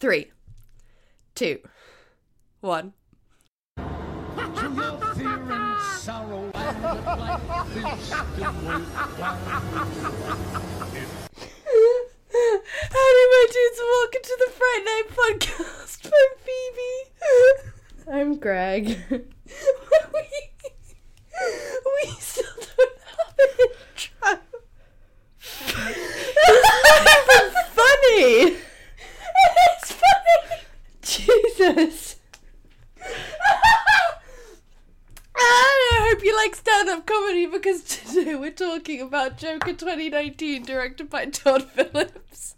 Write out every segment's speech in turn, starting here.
Three, two, one. To your fear and sorrow like still Howdy, my dudes, welcome to the Fright Night Podcast. I'm Phoebe. I'm Greg. we, we still don't have an intro. Funny. Jesus. I hope you like stand-up comedy because today we're talking about Joker 2019, directed by Todd Phillips.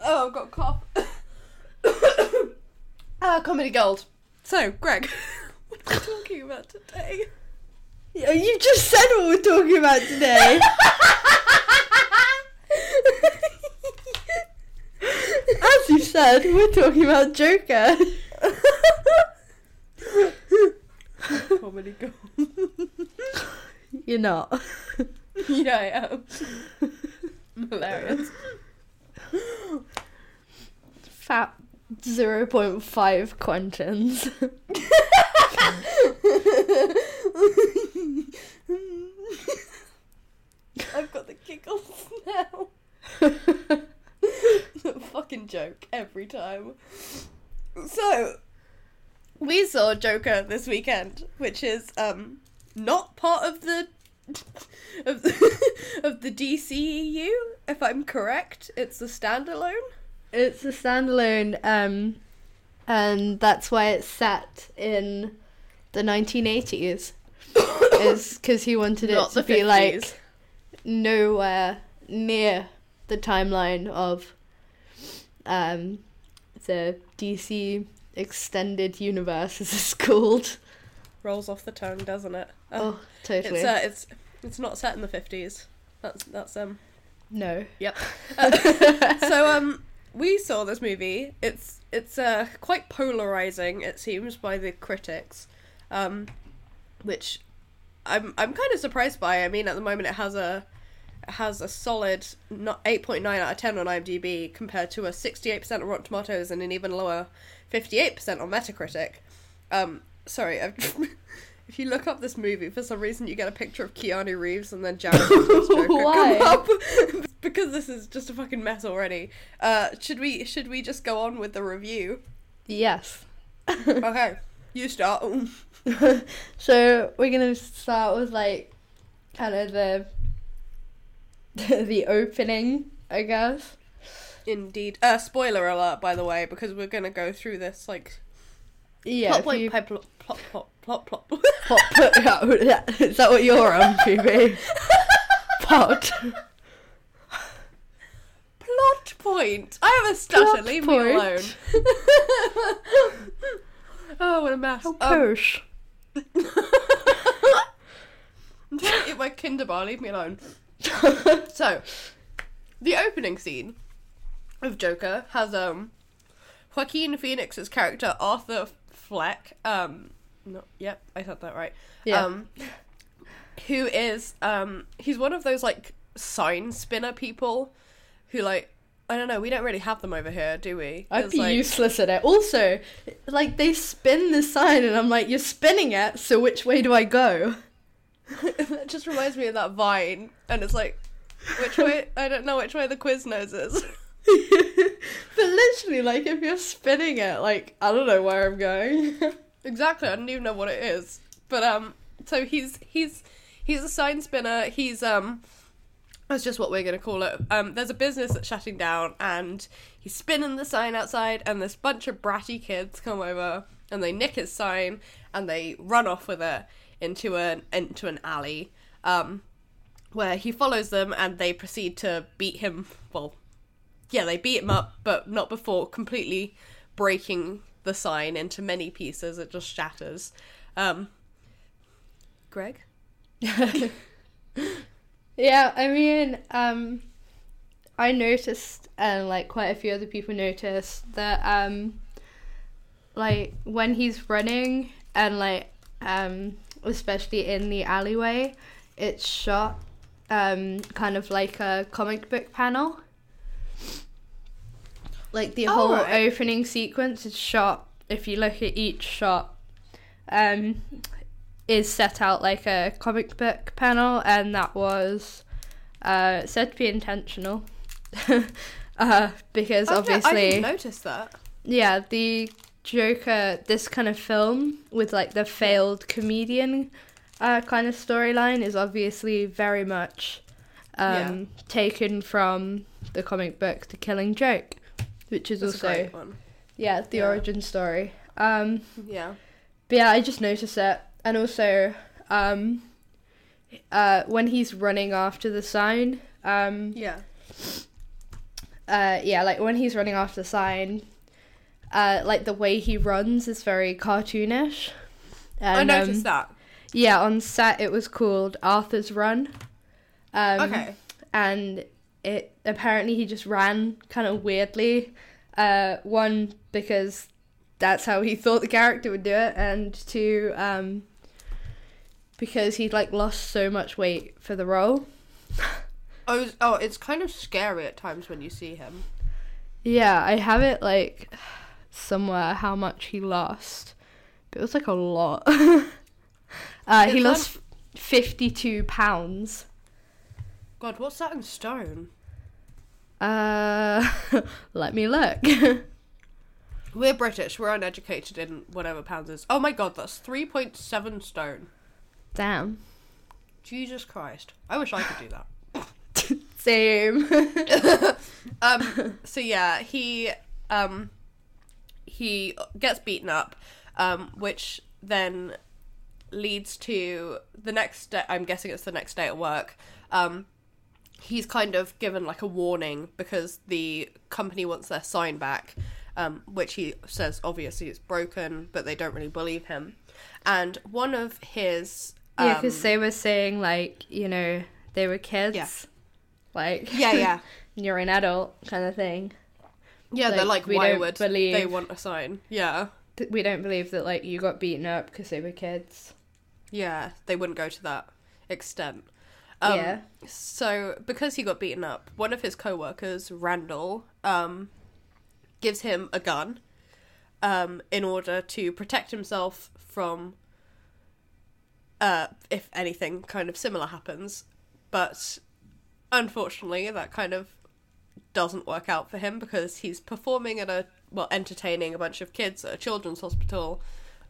oh, I've got a cough. Ah, comedy gold. So, Greg, what are we talking about today? Yeah, You just said what we're talking about today. As you said, we're talking about Joker. comedy gold. You're not. yeah, I am. Hilarious. Fat 0.5 Quentins. I've got the giggles now. Fucking joke every time. So, we saw Joker this weekend, which is um not part of the of the, of the DCEU, if I'm correct. It's a standalone. It's a standalone, um, and that's why it's set in the 1980s. is because he wanted it Not to be 50s. like nowhere near the timeline of um, the DC extended universe, as it's called. rolls off the tongue, doesn't it? Oh, totally. it's uh, it's it's not set in the fifties. That's that's um no. Yep. Uh, so um, we saw this movie. It's it's uh quite polarizing. It seems by the critics, um, which I'm I'm kind of surprised by. I mean, at the moment it has a it has a solid not eight point nine out of ten on IMDb compared to a sixty eight percent on Rotten Tomatoes and an even lower fifty eight percent on Metacritic. Um, sorry, I've. If you look up this movie, for some reason you get a picture of Keanu Reeves and then Jared Why? because this is just a fucking mess already. Uh, should we should we just go on with the review? Yes. Okay, you start. so we're gonna start with like kind of the the opening, I guess. Indeed. Uh, spoiler alert, by the way, because we're gonna go through this like Yeah. plot point you- plot plot plot plot plot. Pot, put, yeah, is that what you're on, Phoebe? Pot. Plot point. I have a stutter. Plot Leave point. me alone. oh, what a mess. How Um, posh. I'm trying to eat my Kinder bar. Leave me alone. so, the opening scene of Joker has um Joaquin Phoenix's character Arthur Fleck. Um, no, yep, I said that right. Yeah. Um, who is um he's one of those like sign spinner people who like I don't know. We don't really have them over here, do we? I'd It's be like- useless at it. Also, like they spin the sign, and I'm like, you're spinning it. So which way do I go? it just reminds me of that Vine, and it's like, which way? I don't know which way the Quiznos is. but literally, like if you're spinning it, like I don't know where I'm going. Exactly, I don't even know what it is. But um, so he's he's he's a sign spinner. He's um, that's just what we're gonna call it. Um, there's a business that's shutting down, and he's spinning the sign outside, and this bunch of bratty kids come over, and they nick his sign, and they run off with it into an into an alley. Um, where he follows them, and they proceed to beat him. Well, yeah, they beat him up, but not before completely breaking the sign into many pieces. It just shatters. Um, Greg? Yeah, I mean, um, I noticed, and like quite a few other people noticed that, um, like when he's running and like, um, especially in the alleyway. It's shot um, kind of like a comic book panel. Like the Oh, whole right. opening sequence is shot. If you look at each shot, um, is set out like a comic book panel, and that was uh, said to be intentional. uh, because Oh, no, I obviously didn't notice that. yeah, the Joker, this kind of film with like the failed comedian uh, kind of storyline is obviously very much um, taken from the comic book The Killing Joke, which is That's also yeah the Yeah. origin story. Um, Yeah. but yeah, I just noticed it, and also um, uh, when he's running after the sign, um, Yeah. uh, yeah, like when he's running after the sign, uh, like the way he runs is very cartoonish. I noticed um, that. Yeah, on set it was called Arthur's Run. Um, Okay. And it apparently he just ran kind of weirdly. Uh, one because that's how he thought the character would do it, and two um, because he'd like lost so much weight for the role. Oh, it's- oh, it's kind of scary at times when you see him. Yeah, I have it like somewhere how much he lost. But it was like a lot. uh, he lost 52 pounds. God, what's that in stone? Uh, let me look. We're British. We're uneducated in whatever pounds is. Oh my God, that's three point seven stone. Damn. Jesus Christ! I wish I could do that. Same. um so yeah he um he gets beaten up um which then leads to the next day i'm guessing it's the next day at work um he's kind of given like a warning because the company wants their sign back um which he says obviously is broken but they don't really believe him and one of his yeah, um, because they were saying like you know they were kids. Yeah. Like yeah yeah you're an adult kind of thing. yeah they're Like, like we why don't would they want a sign yeah Th- We don't believe that like you got beaten up because they were kids. Yeah, they wouldn't go to that extent. Um, Yeah. So because he got beaten up, one of his co-workers, Randall, um, gives him a gun, um, in order to protect himself from, uh, if anything kind of similar happens. But unfortunately, that kind of doesn't work out for him because he's performing at a well, entertaining a bunch of kids at a children's hospital.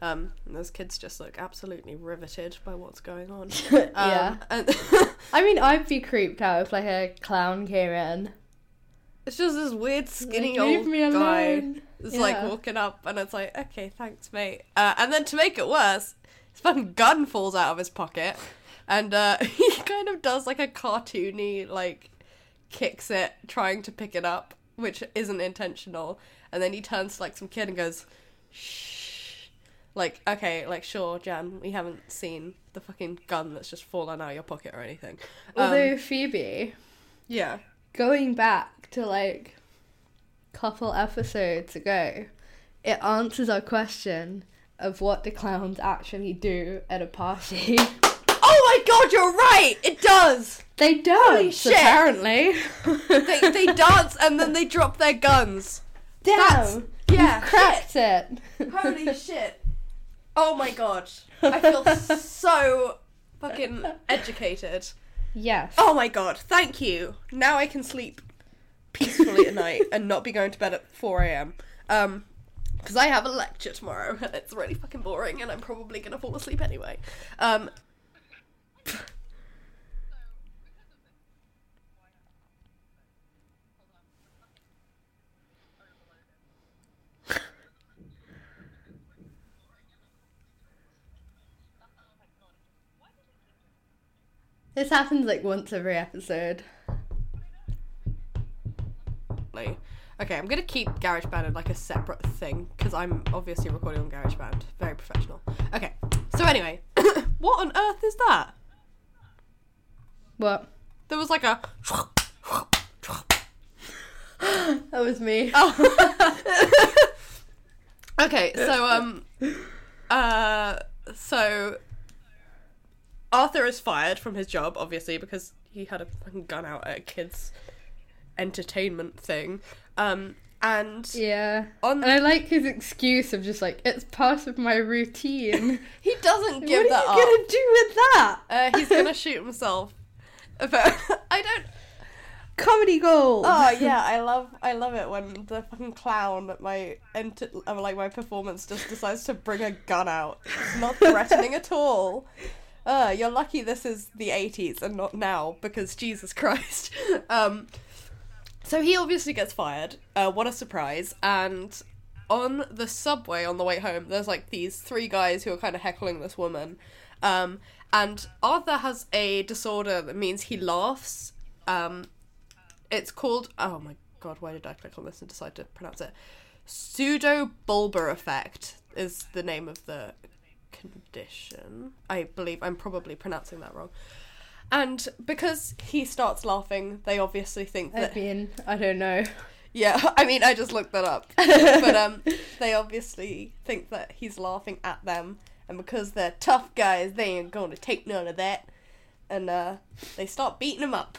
Um, and those kids just look absolutely riveted by what's going on. Um, Yeah. and I mean, I'd be creeped out if like a clown came in. it's just this weird, skinny Like, old me guy. alone. It's Yeah. like walking up, and it's like, okay, thanks, mate. Uh, and then to make it worse, fucking gun falls out of his pocket, and uh, he kind of does like a cartoony, like, kicks it, trying to pick it up, which isn't intentional. And then he turns to like some kid and goes, shh. Like, okay, like, sure, Jan, we haven't seen the fucking gun that's just fallen out of your pocket or anything. Um, Although Phoebe, yeah. going back to like couple episodes ago, it answers our question of what the clowns actually do at a party. Oh my god, you're right! It does! they shit. apparently. they they dance and then they drop their guns. That's- Damn, yeah, cracked it. Holy shit! Oh my god, I feel so fucking educated. Yes. Oh my god, thank you. Now I can sleep peacefully at night and not be going to bed at four a.m. Um, because I have a lecture tomorrow and it's really fucking boring and I'm probably gonna fall asleep anyway. Um. This happens like once every episode. Like, okay, I'm gonna keep GarageBand in like a separate thing because I'm obviously recording on GarageBand. Very professional. Okay, so anyway, what on earth is that? What? There was like a. That was me. Oh. okay, so um, uh, so Arthur is fired from his job, obviously, because he had a fucking gun out at a kid's entertainment thing. Um, and Yeah. on And I like his excuse of just like, it's part of my routine. he doesn't give what that are you up. gonna do with that? Uh, he's gonna shoot himself. But I don't. Comedy gold. Oh yeah, I love I love it when the fucking clown at my enter uh, like my performance just decides to bring a gun out. It's not threatening at all. Uh, you're lucky this is the 80s and not now because Jesus Christ. Um, so he obviously gets fired. Uh, what a surprise! And on the subway on the way home, there's like these three guys who are kind of heckling this woman. Um, and Arthur has a disorder that means he laughs. Um, it's called. Oh my god, why did I click on this and decide to pronounce it? Pseudo bulbar effect is the name of the condition. I believe I'm probably pronouncing that wrong. And because he starts laughing, they obviously think I that mean, I don't know. yeah, I mean, I just looked that up. but um, they obviously think that he's laughing at them, and because they're tough guys, they ain't going to take none of that. And uh, they start beating him up.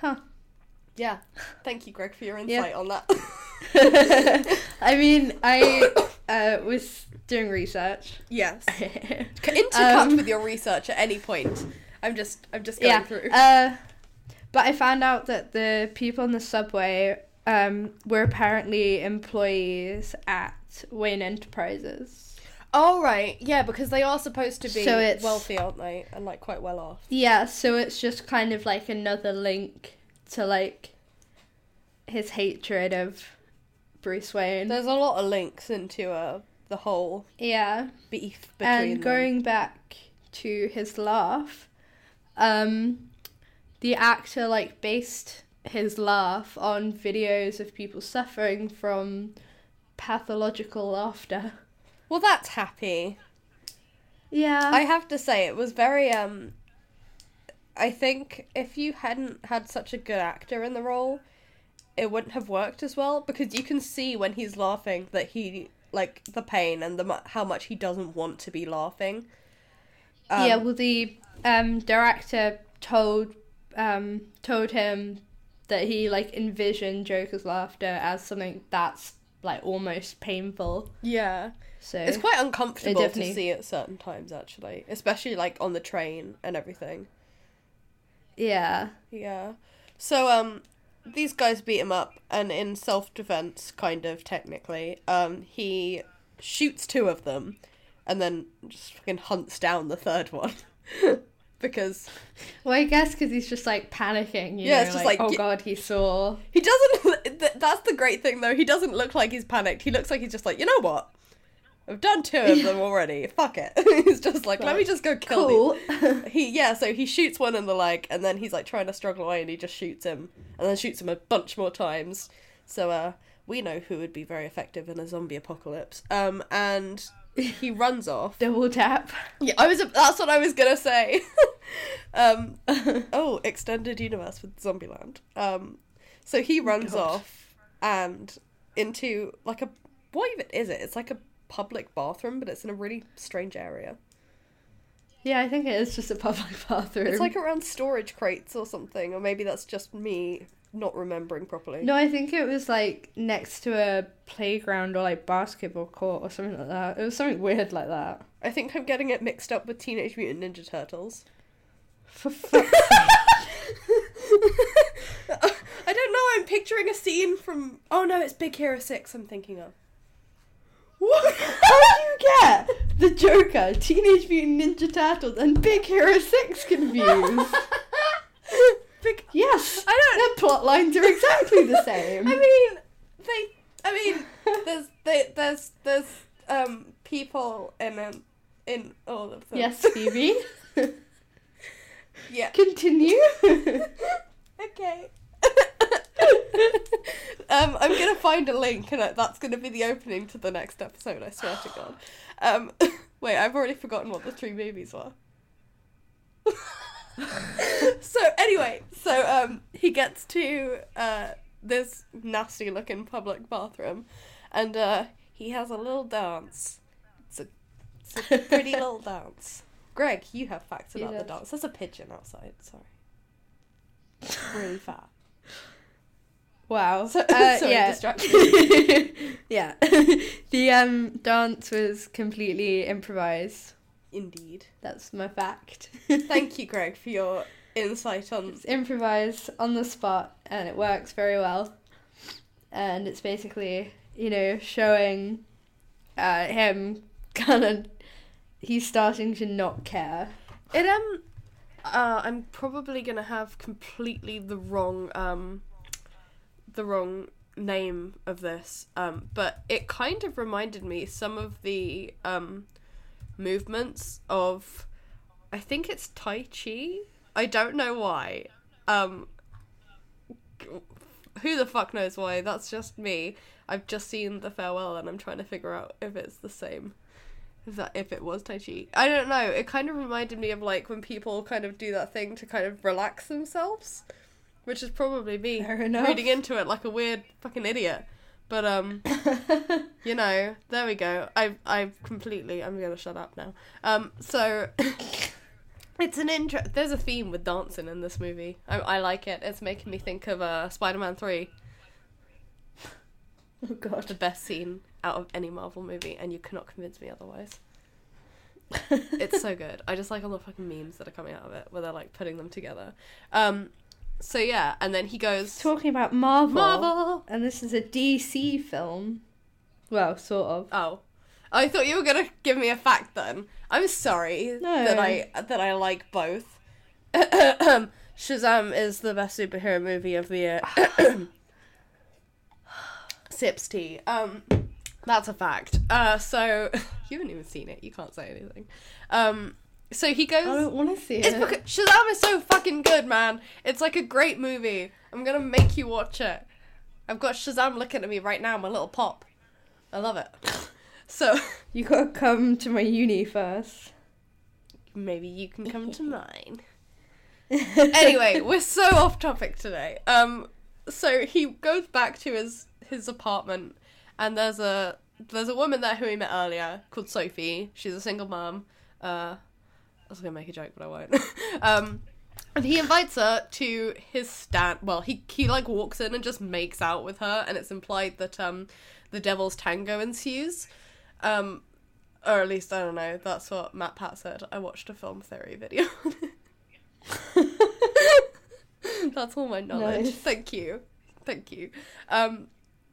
Huh. Yeah. Thank you, Greg, for your Yeah. insight on that. I mean, I uh, was doing research. yes. Intercut Um, with your research at any point. I'm just, I'm just going yeah. through. Uh, but I found out that the people in the subway um, were apparently employees at Wayne Enterprises. oh right, yeah, because they are supposed to be So it's- wealthy, aren't they? And like quite well off. Yeah, so it's just kind of like another link to like his hatred of Bruce Wayne. There's a lot of links into uh, the whole yeah. beef between and them. going back to his laugh, um, the actor like based his laugh on videos of people suffering from pathological laughter. Well, that's happy. Yeah. I have to say, it was very. um I think if you hadn't had such a good actor in the role, it wouldn't have worked as well because you can see when he's laughing that he like the pain and the how much he doesn't want to be laughing. Um, yeah, well the um director told um told him that he like envisioned Joker's laughter as something that's like almost painful. yeah. So It's quite uncomfortable to definitely- see at certain times, actually, especially like on the train and everything. yeah. Yeah. So um these guys beat him up and in self-defense kind of technically um he shoots two of them and then just fucking hunts down the third one because Well, I guess because he's just like panicking. You Yeah, know, it's just like, like, oh y- god, he saw. he doesn't that's the great thing though he doesn't look like he's panicked he looks like he's just like you know what I've done two of them already. Fuck it. he's just like, let me just go kill these Cool. he yeah so he shoots one in the leg and then he's like trying to struggle away and he just shoots him and then shoots him a bunch more times so uh we know who would be very effective in a zombie apocalypse um and he runs off Double tap. yeah i was that's what i was gonna say um oh extended universe with zombieland um so he runs God. off and into like a what even is it it's like a public bathroom but it's in a really strange area Yeah, I think it is just a public bathroom. It's like around storage crates or something, or maybe that's just me not remembering properly. No, I think it was like next to a playground or like basketball court or something like that. It was something weird like that. I think I'm getting it mixed up with Teenage Mutant Ninja Turtles. For fuck's I don't know, I'm picturing a scene from. Oh no, it's Big Hero 6 I'm thinking of. What? How do you get the Joker, Teenage Mutant Ninja Turtles, and Big Hero 6 confused? Big. yes, I don't. their plot lines are exactly the same. I mean, they. I mean, there's they, there's there's um people in um, in all of them. yes, Phoebe. yeah. Continue. Okay. um, I'm gonna find a link, and that's gonna be the opening to the next episode. I swear to God. Um, wait, I've already forgotten what the three movies were. So anyway, so um, he gets to uh this nasty looking public bathroom, and uh, he has a little dance. It's a, it's a pretty little dance. Greg, you have facts about the dance. There's a pigeon outside. Sorry. Really fat. Wow. So- Uh, sorry, yeah. yeah. the um dance was completely improvised. Indeed. That's my fact. Thank you, Greg, for your insight on. It's improvised on the spot and it works very well. And it's basically, you know, showing uh, him kind of. He's starting to not care. It um, uh, I'm probably gonna have completely the wrong um, the wrong name of this um, but it kind of reminded me some of the um movements of, I think it's Tai Chi. I don't know why. Um, who the fuck knows why? That's just me. I've just seen the farewell and I'm trying to figure out if it's the same. If that if it was Tai Chi. I don't know. It kind of reminded me of like when people kind of do that thing to kind of relax themselves. Which is probably me reading into it like a weird fucking idiot. But um you know, there we go. I I completely I'm gonna shut up now. Um so It's an intro. There's a theme with dancing in this movie. I, I like it. It's making me think of uh, Spider-Man Three, Oh god. the best scene out of any Marvel movie, and you cannot convince me otherwise. It's so good. I just like all the fucking memes that are coming out of it, where they're like putting them together. Um, so yeah, and then he goes Talking about Marvel. Marvel. And this is a DC film. Well, sort of. Oh, I thought you were gonna give me a fact then. I'm sorry No. that I that I like both. Shazam is the best superhero movie of the year. Sips tea. Um, that's a fact. Uh, so you haven't even seen it. You can't say anything. Um, so he goes. I don't want to see It's it. because Shazam is so fucking good, man. It's like a great movie. I'm gonna make you watch it. I've got Shazam looking at me right now, my little pop. I love it. So You gotta come to my uni first. maybe you can come to mine. Anyway, we're so off topic today. Um, so he goes back to his his apartment, and there's a there's a woman there who he met earlier called Sophie. She's a single mom. Uh, I was gonna make a joke, but I won't. um, and he invites her to his stand. Well, he he like walks in and just makes out with her, and it's implied that um the devil's tango ensues. Um, or at least I don't know. That's what MatPat said. I watched a film theory video. That's all my knowledge. Nice. Thank you, thank you. Um,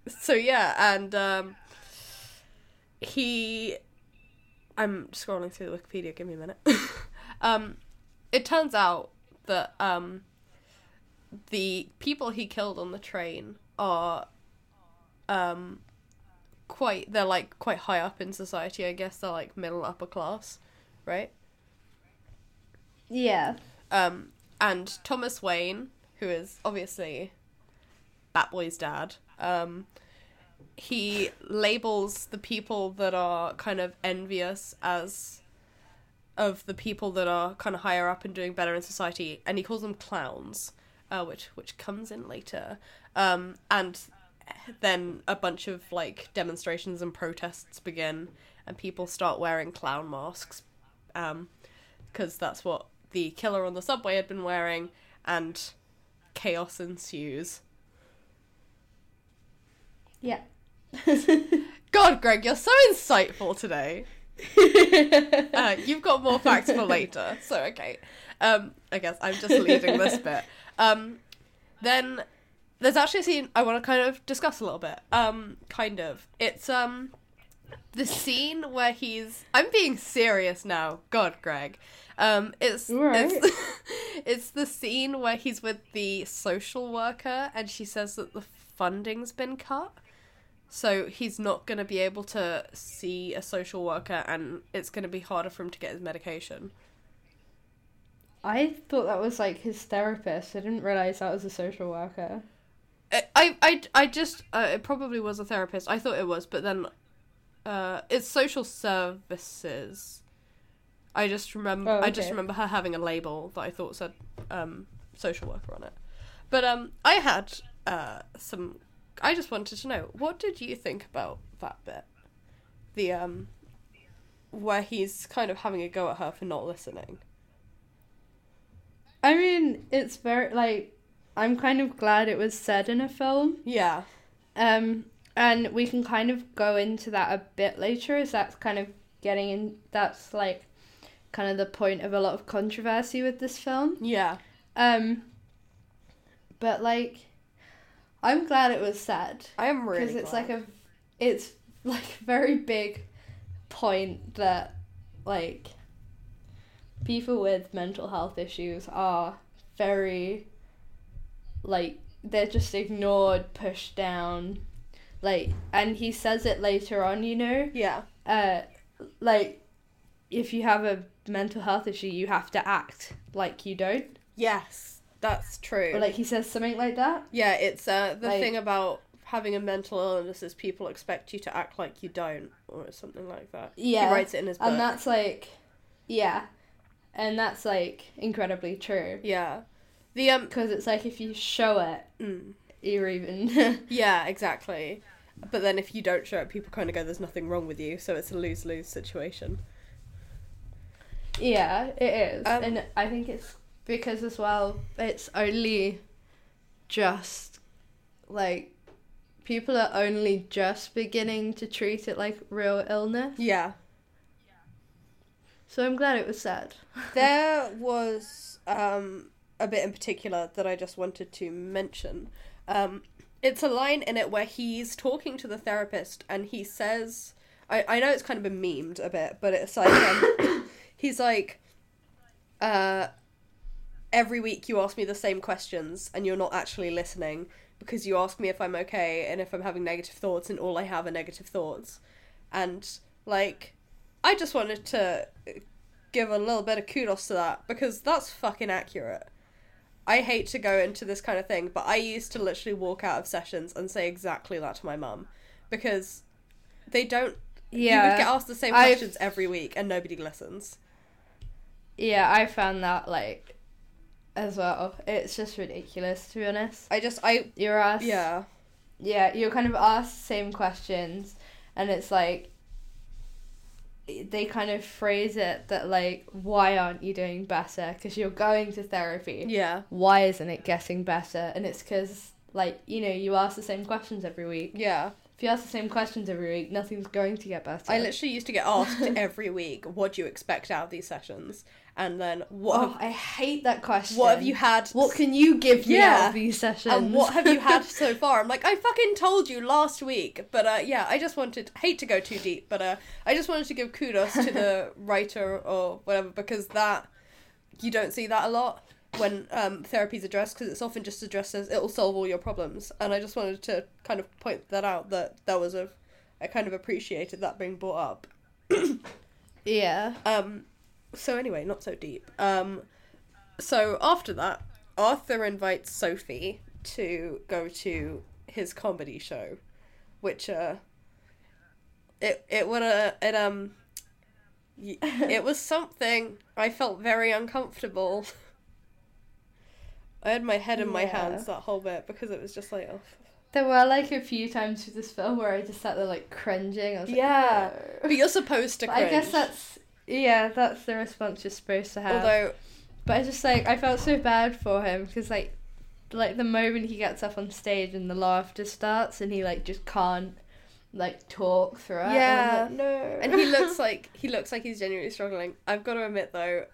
so yeah, and um, he. I'm scrolling through the Wikipedia. Give me a minute. um, it turns out that um, the people he killed on the train are um quite they're like quite high up in society i guess they're like middle upper class right Yeah. um and thomas wayne who is obviously batboy's dad um he labels the people that are kind of envious as of the people that are kind of higher up and doing better in society and he calls them clowns uh, which which comes in later um and then a bunch of like demonstrations and protests begin and people start wearing clown masks um because that's what the killer on the subway had been wearing and chaos ensues Yeah. God greg you're so insightful today. Uh, you've got more facts for later. So okay. Um i guess i'm just leaving this bit. Um then there's actually a scene i want to kind of discuss a little bit. Um kind of. It's um the scene where he's i'm being serious now. God greg. Um it's Right. it's it's the scene where he's with the social worker and she says that the funding's been cut so he's not going to be able to see a social worker and it's going to be harder for him to get his medication I thought that was like his therapist. I didn't realize that was a social worker. I I I, just uh, it probably was a therapist. I thought it was, but then uh, it's social services. I just remember Oh, I just remember her having a label that I thought said um, social worker on it. But um, I had uh, some. I just wanted to know what did you think about that bit, the um, where he's kind of having a go at her for not listening. I mean, it's very like I'm kind of glad it was said in a film. Yeah. Um, and we can kind of go into that a bit later, as that's kind of getting in. That's like kind of the point of a lot of controversy with this film. Yeah. Um, but like, I'm glad it was said. I am really because it's glad. like a, it's like a very big point that like people with mental health issues are very like they're just ignored, pushed down, like, and he says it later on, you know, Yeah. uh, like if you have a mental health issue, you have to act like you don't, Yes, that's true. or like he says something like that. yeah, it's uh, the like- thing about having a mental illness is people expect you to act like you don't, or something like that. Yeah, He writes it in his book. and that's like, yeah, and that's like incredibly true yeah. The um. because it's like if you show it, Mm, you're even. yeah, exactly. But then if you don't show it, people kind of go, "There's nothing wrong with you," so it's a lose lose situation. Yeah, it is. Um, and I think it's because as well, it's only just like people are only just beginning to treat it like real illness. Yeah. So I'm glad it was said. There was um, a bit in particular that I just wanted to mention. Um, it's a line in it where he's talking to the therapist and he says, I, I know it's kind of been memed a bit, but it's like, um, he's like, uh, every week you ask me the same questions and you're not actually listening because you ask me if I'm okay and if I'm having negative thoughts and all I have are negative thoughts. And, like, I just wanted to give a little bit of kudos to that because that's fucking accurate. I hate to go into this kind of thing, but I used to literally walk out of sessions and say exactly that to my mum because they don't. You would get asked the same I've- questions every week and nobody listens. Yeah, I found that like as well. It's just ridiculous to be honest. I just, I, You're asked yeah. Yeah, you're kind of asked the same questions and it's like they kind of phrase it that like why aren't you doing better because you're going to therapy Yeah. why isn't it getting better and it's because like you know you ask the same questions every week Yeah. if you ask the same questions every week nothing's going to get better I literally used to get asked every week, what do you expect out of these sessions? And then, what, oh have, i hate that question what have you had? what can you give me out of these sessions And what have you had so far? I'm like, I fucking told you last week. But uh, yeah, I just wanted, hate to go too deep, but uh, I just wanted to give kudos to the writer or whatever because that, you don't see that a lot when um, therapy's addressed because it's often just addressed as it'll solve all your problems. And I just wanted to kind of point that out that that was a, I kind of appreciated that being brought up. yeah Um, so anyway, not so deep. Um, so after that, Arthur invites Sophie to go to his comedy show, which uh, it it would uh, it um, it was something. I felt very uncomfortable. I had my head in my Yeah. hands that whole bit because it was just like, oh, there were like a few times with this film where i just sat there like cringing I was like, Yeah. "No." but you're supposed to. I guess that's yeah, that's the response you're supposed to have. although but I just like I felt so bad for him because like like the moment he gets up on stage and the laughter starts and he like just can't like talk through it. Yeah. and like, no. and he looks like he looks like he's genuinely struggling. I've got to admit though,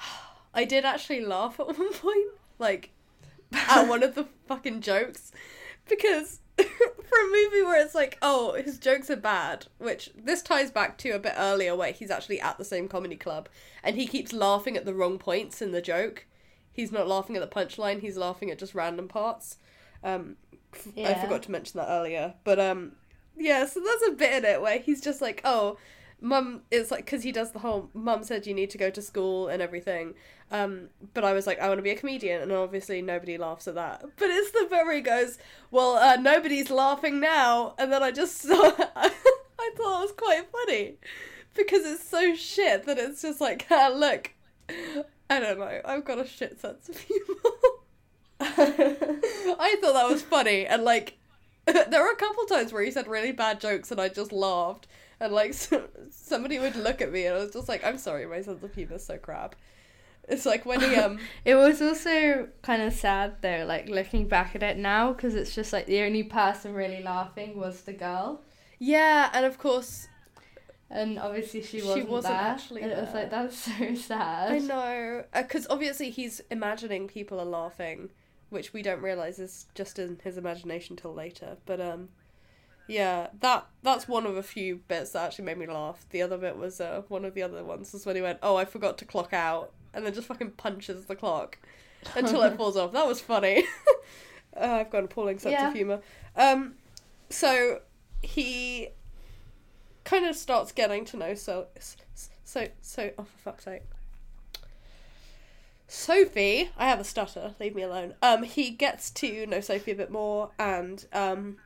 I did actually laugh at one point, like at one of the fucking jokes, because for a movie where it's like, oh, his jokes are bad, which this ties back to a bit earlier where he's actually at the same comedy club and he keeps laughing at the wrong points in the joke. He's not laughing at the punchline; he's laughing at just random parts. Um, f- I Yeah. forgot to mention that earlier, but um, yeah. So there's a bit in it where he's just like, oh, mum is like, because he does the whole mum said you need to go to school and everything. Um, but I was like, I want to be a comedian, and obviously nobody laughs at that. But it's the he goes, well, uh, nobody's laughing now, and then I just saw, I thought it was quite funny because it's so shit that it's just like, ah, look, I don't know, I've got a shit sense of humor. I thought that was funny, and like, there were a couple times where he said really bad jokes and I just laughed. And like somebody would look at me and I was just like, I'm sorry, my sense of humor is so crap. It's like when he um It was also kind of sad though, like looking back at it now, because it's just like the only person really laughing was the girl, yeah, and of course and obviously she She wasn't, wasn't there. actually and it was like that's so sad. I know because obviously he's imagining people are laughing, which we don't realize is just in his imagination till later. But um, yeah, that that's one of a few bits that actually made me laugh. The other bit was uh one of the other ones was when he went, "Oh, I forgot to clock out," and then just fucking punches the clock until it falls off. That was funny. uh, I've got an appalling sense Yeah. of humor. Um, so he kind of starts getting to know so so so oh for fuck's sake Sophie, I have a stutter, leave me alone. Um, he gets to know Sophie a bit more and um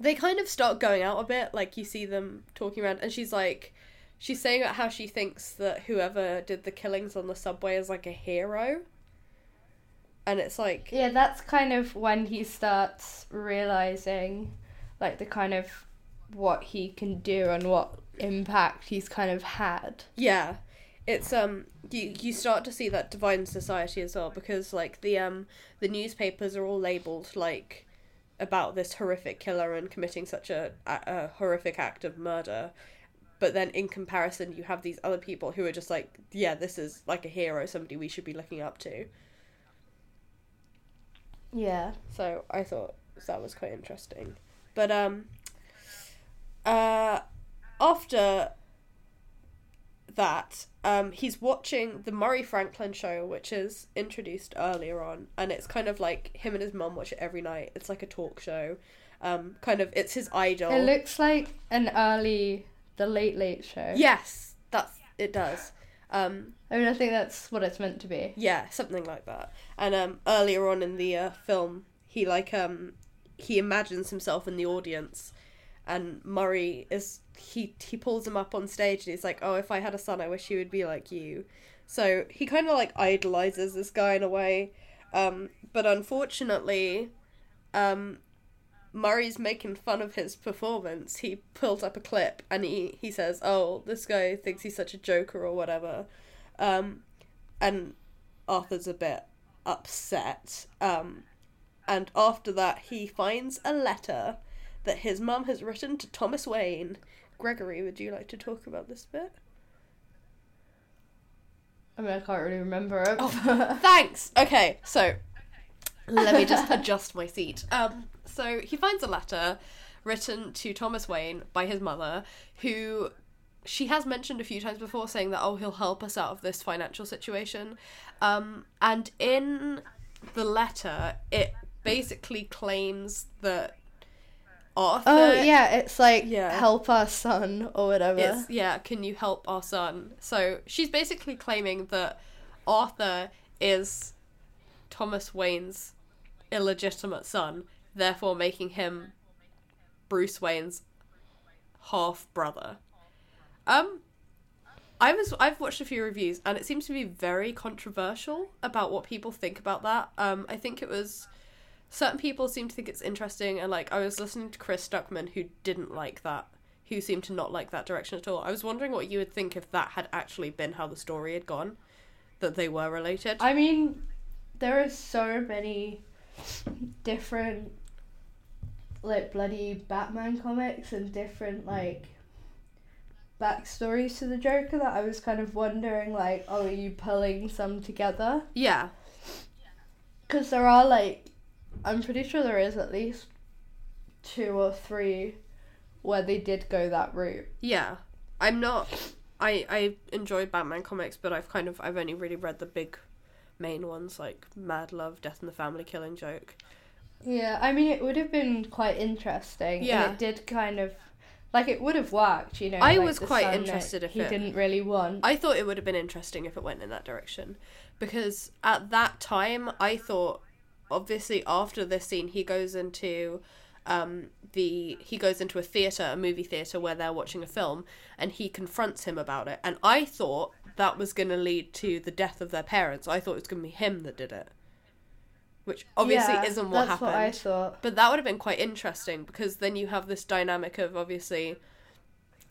they kind of start going out a bit, like you see them talking around and she's like she's saying about how she thinks that whoever did the killings on the subway is like a hero. And it's like Yeah, that's kind of when he starts realizing, like the kind of what he can do and what impact he's kind of had. Yeah, it's um you you start to see that divine society as well because like the um the newspapers are all labeled like about this horrific killer and committing such a, a, horrific act of murder but then in comparison you have these other people who are just like yeah this is like a hero somebody we should be looking up to Yeah. so i thought that was quite interesting but um uh after that um he's watching the murray franklin show which is introduced earlier on and it's kind of like him and his mum watch it every night it's like a talk show um kind of it's his idol It looks like an early The Late Late Show. yes that's it does um I mean, I think that's what it's meant to be. Yeah, something like that. And um, earlier on in the uh, film, he like um, he imagines himself in the audience, and Murray is he he pulls him up on stage and he's like, "Oh, if I had a son, I wish he would be like you." So he kind of like idolizes this guy in a way, um, but unfortunately, um, Murray's making fun of his performance. He pulls up a clip and he he says, "Oh, this guy thinks he's such a joker or whatever." Um, and Arthur's a bit upset. Um, and after that, he finds a letter that his mum has written to Thomas Wayne. Gregory, would you like to talk about this bit? I mean, I can't really remember it. Oh. Thanks. Okay, so let me just adjust my seat. Um, so he finds a letter written to Thomas Wayne by his mother, who she has mentioned a few times before, saying that oh he'll help us out of this financial situation. Um, and in the letter, it basically claims that Arthur. oh, yeah, it's like Yeah. help our son or whatever. It's, yeah, can you help our son? So she's basically claiming that Arthur is Thomas Wayne's illegitimate son, therefore making him Bruce Wayne's half brother. Um I was I've watched a few reviews and it seems to be very controversial about what people think about that. Um I think it was certain people seem to think it's interesting and like I was listening to Chris Stuckman who didn't like that who seemed to not like that direction at all. I was wondering what you would think if that had actually been how the story had gone, that they were related. I mean, there are so many different, like, bloody Batman comics and different, like, backstories to the Joker that I was kind of wondering, like, oh, are you pulling some together? yeah, Because there are, like, I'm pretty sure there is at least two or three where they did go that route. yeah. I'm not. I I enjoy Batman comics, but I've kind of I've only really read the big, main ones like Mad Love, Death in the Family, Killing Joke. Yeah, I mean, it would have been quite interesting. Yeah. And it did kind of. Like, it would have worked, you know. I like was quite interested if he it- didn't really want. I thought it would have been interesting if it went in that direction because at that time I thought obviously after this scene he goes into um the he goes into a theater a movie theater where they're watching a film and he confronts him about it and I thought that was going to lead to the death of their parents I thought it was going to be him that did it which obviously Yeah, isn't what that's happened. what I thought. But that would have been quite interesting because then you have this dynamic of obviously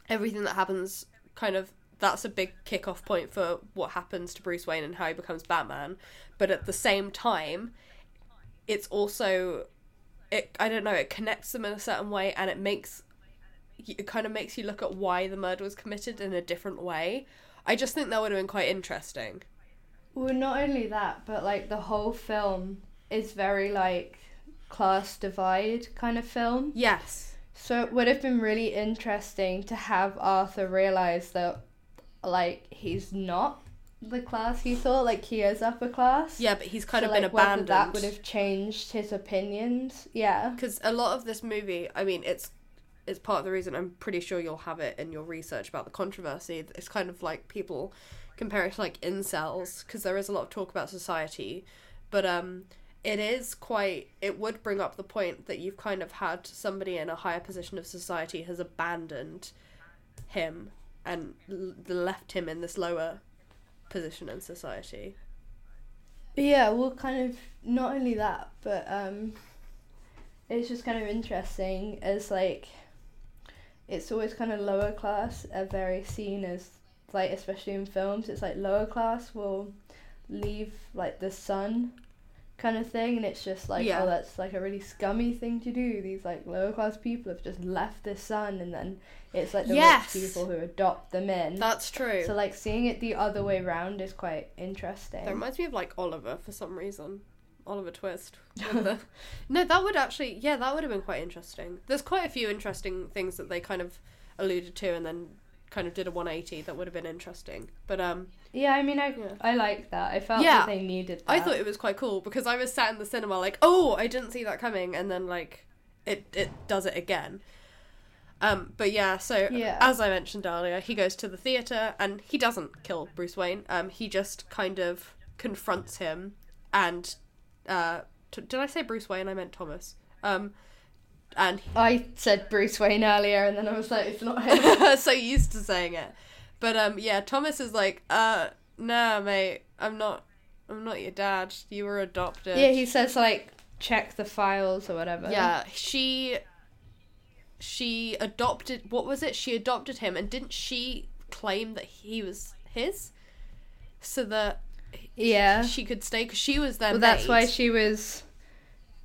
everything that happens kind of that's a big kick-off point for what happens to Bruce Wayne and how he becomes Batman. But at the same time, it's also it I don't know, it connects them in a certain way and it makes it kind of makes you look at why the murder was committed in a different way. I just think that would have been quite interesting. Well, not only that, but like the whole film is very like class divide kind of film. Yes. So it would have been really interesting to have Arthur realize that like he's not the class he thought, like he is upper class. Yeah, but he's kind So, of been like, abandoned. That would have changed his opinions. Yeah. because a lot of this movie i mean it's it's part of the reason i'm pretty sure you'll have it in your research about the controversy it's kind of like people compare it to like incels because there is a lot of talk about society but um it is quite it would bring up the point that you've kind of had somebody in a higher position of society has abandoned him and l- left him in this lower position in society. Yeah, well, kind of not only that, but um, it's just kind of interesting as like it's always kind of lower class are very seen as like especially in films it's like lower class will leave like the sun kind of thing and it's just like oh, Yeah. oh that's like a really scummy thing to do these like lower class people have just left the sun and then it's like the Yes. rich people who adopt them in that's true so like seeing it the other way round is quite interesting That reminds me of like Oliver for some reason. Oliver Twist. no, that would actually, yeah, that would have been quite interesting. There's quite a few interesting things that they kind of alluded to and then kind of did a 180 that would have been interesting. But um, Yeah, I mean, I Yeah. I like that. I felt Yeah. that they needed that. I thought it was quite cool because I was sat in the cinema like, oh, I didn't see that coming, and then like, it it does it again. Um, but yeah, so Yeah. as I mentioned earlier, he goes to the theater and he doesn't kill Bruce Wayne. Um, he just kind of confronts him and uh, t- did I say Bruce Wayne? I meant Thomas. Um, and I said Bruce Wayne earlier, and then I was like, it's not him. so used to saying it. But um yeah, Thomas is like, uh nah mate, I'm not I'm not your dad. You were adopted. yeah, he says like check the files or whatever. Yeah, she she adopted what was it? She adopted him and didn't she claim that he was his? So that yeah. she could stay cuz she was their Well, that's why she was.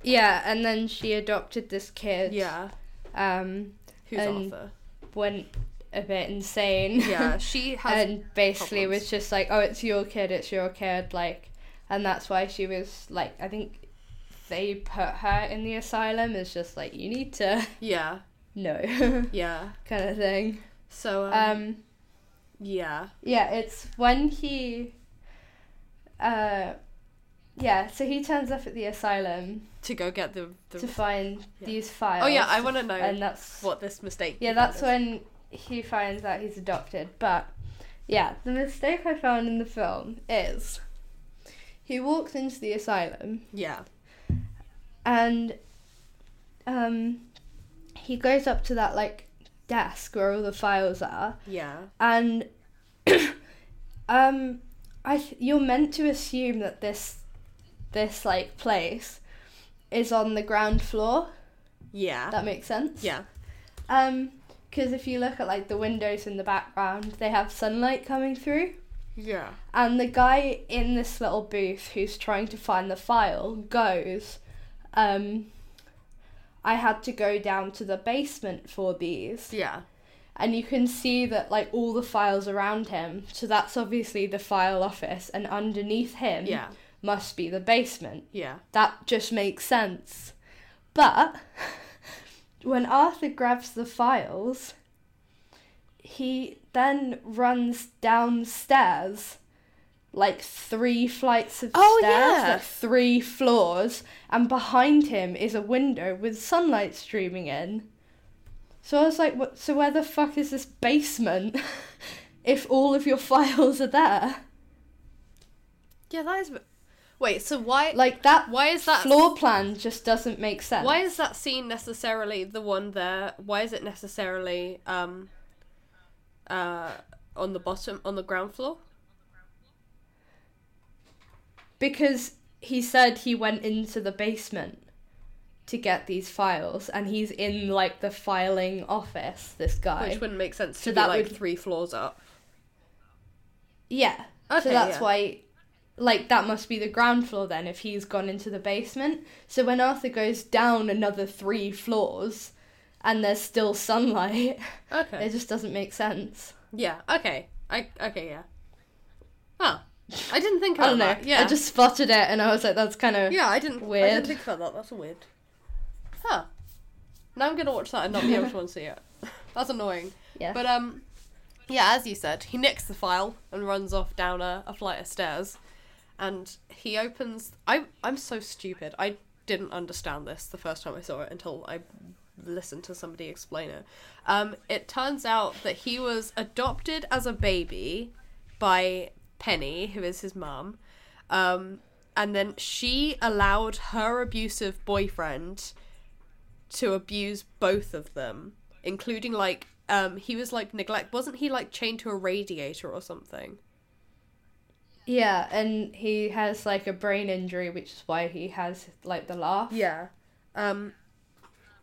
Yeah, and then she adopted this kid. Yeah. Um, Who's Arthur? went a bit insane. Yeah, she has and basically problems. was just like, oh, it's your kid, it's your kid, like, and that's why she was like, I think they put her in the asylum as just like, you need to Yeah. know, Yeah. kind of thing. So um, Um, yeah. yeah, it's when he, uh, yeah, so he turns up at the asylum To go get the, the to find yeah. these files. Oh yeah, I want to know and that's what this mistake Yeah, that's did. when he finds out he's adopted. But yeah, the mistake I found in the film is he walks into the asylum Yeah. and um he goes up to that like desk where all the files are Yeah. and um I th- you're meant to assume that this this like place is on the ground floor. Yeah. That makes sense. yeah. Um, because if you look at like the windows in the background, they have sunlight coming through. Yeah. And the guy in this little booth who's trying to find the file goes, um, I had to go down to the basement for these. Yeah. And you can see that like all the files around him. So that's obviously the file office, and underneath him Yeah. Must be the basement. Yeah. That just makes sense. But when Arthur grabs the files, he then runs downstairs like three flights of Oh, stairs, yeah. like three floors, and behind him is a window with sunlight streaming in. So I was like, what, so where the fuck is this basement if all of your files are there? Yeah, that is. Wait, so why? Like that why is that floor plan just doesn't make sense. Why is that scene necessarily the one there? Why is it necessarily um uh on the bottom on the ground floor? because he said he went into the basement to get these files, and he's in like the filing office. This guy, Which wouldn't make sense to So be that like would- three floors up. yeah. Okay, so that's yeah. why, like, that must be the ground floor then. If he's gone into the basement, so when Arthur goes down another three floors, and there's still sunlight, Okay. it just doesn't make sense. Yeah. Okay. I. Okay. Yeah. Oh, I didn't think I don't know. that. Yeah. I just spotted it, and I was like, "That's kind of Yeah, I didn't. weird. I didn't think about that. That's weird. Huh. Now I'm gonna watch that and not be able to unsee it. That's annoying. yeah." But um, yeah, as you said, he nicks the file and runs off down a, a flight of stairs, and he opens. I I'm so stupid. I didn't understand this the first time I saw it until I listened to somebody explain it. Um, it turns out that he was adopted as a baby by Penny, who is his mum. Um, and then she allowed her abusive boyfriend to abuse both of them, including like um he was like neglect wasn't he like chained to a radiator or something? Yeah, and he has like a brain injury, which is why he has like the laugh. Yeah. Um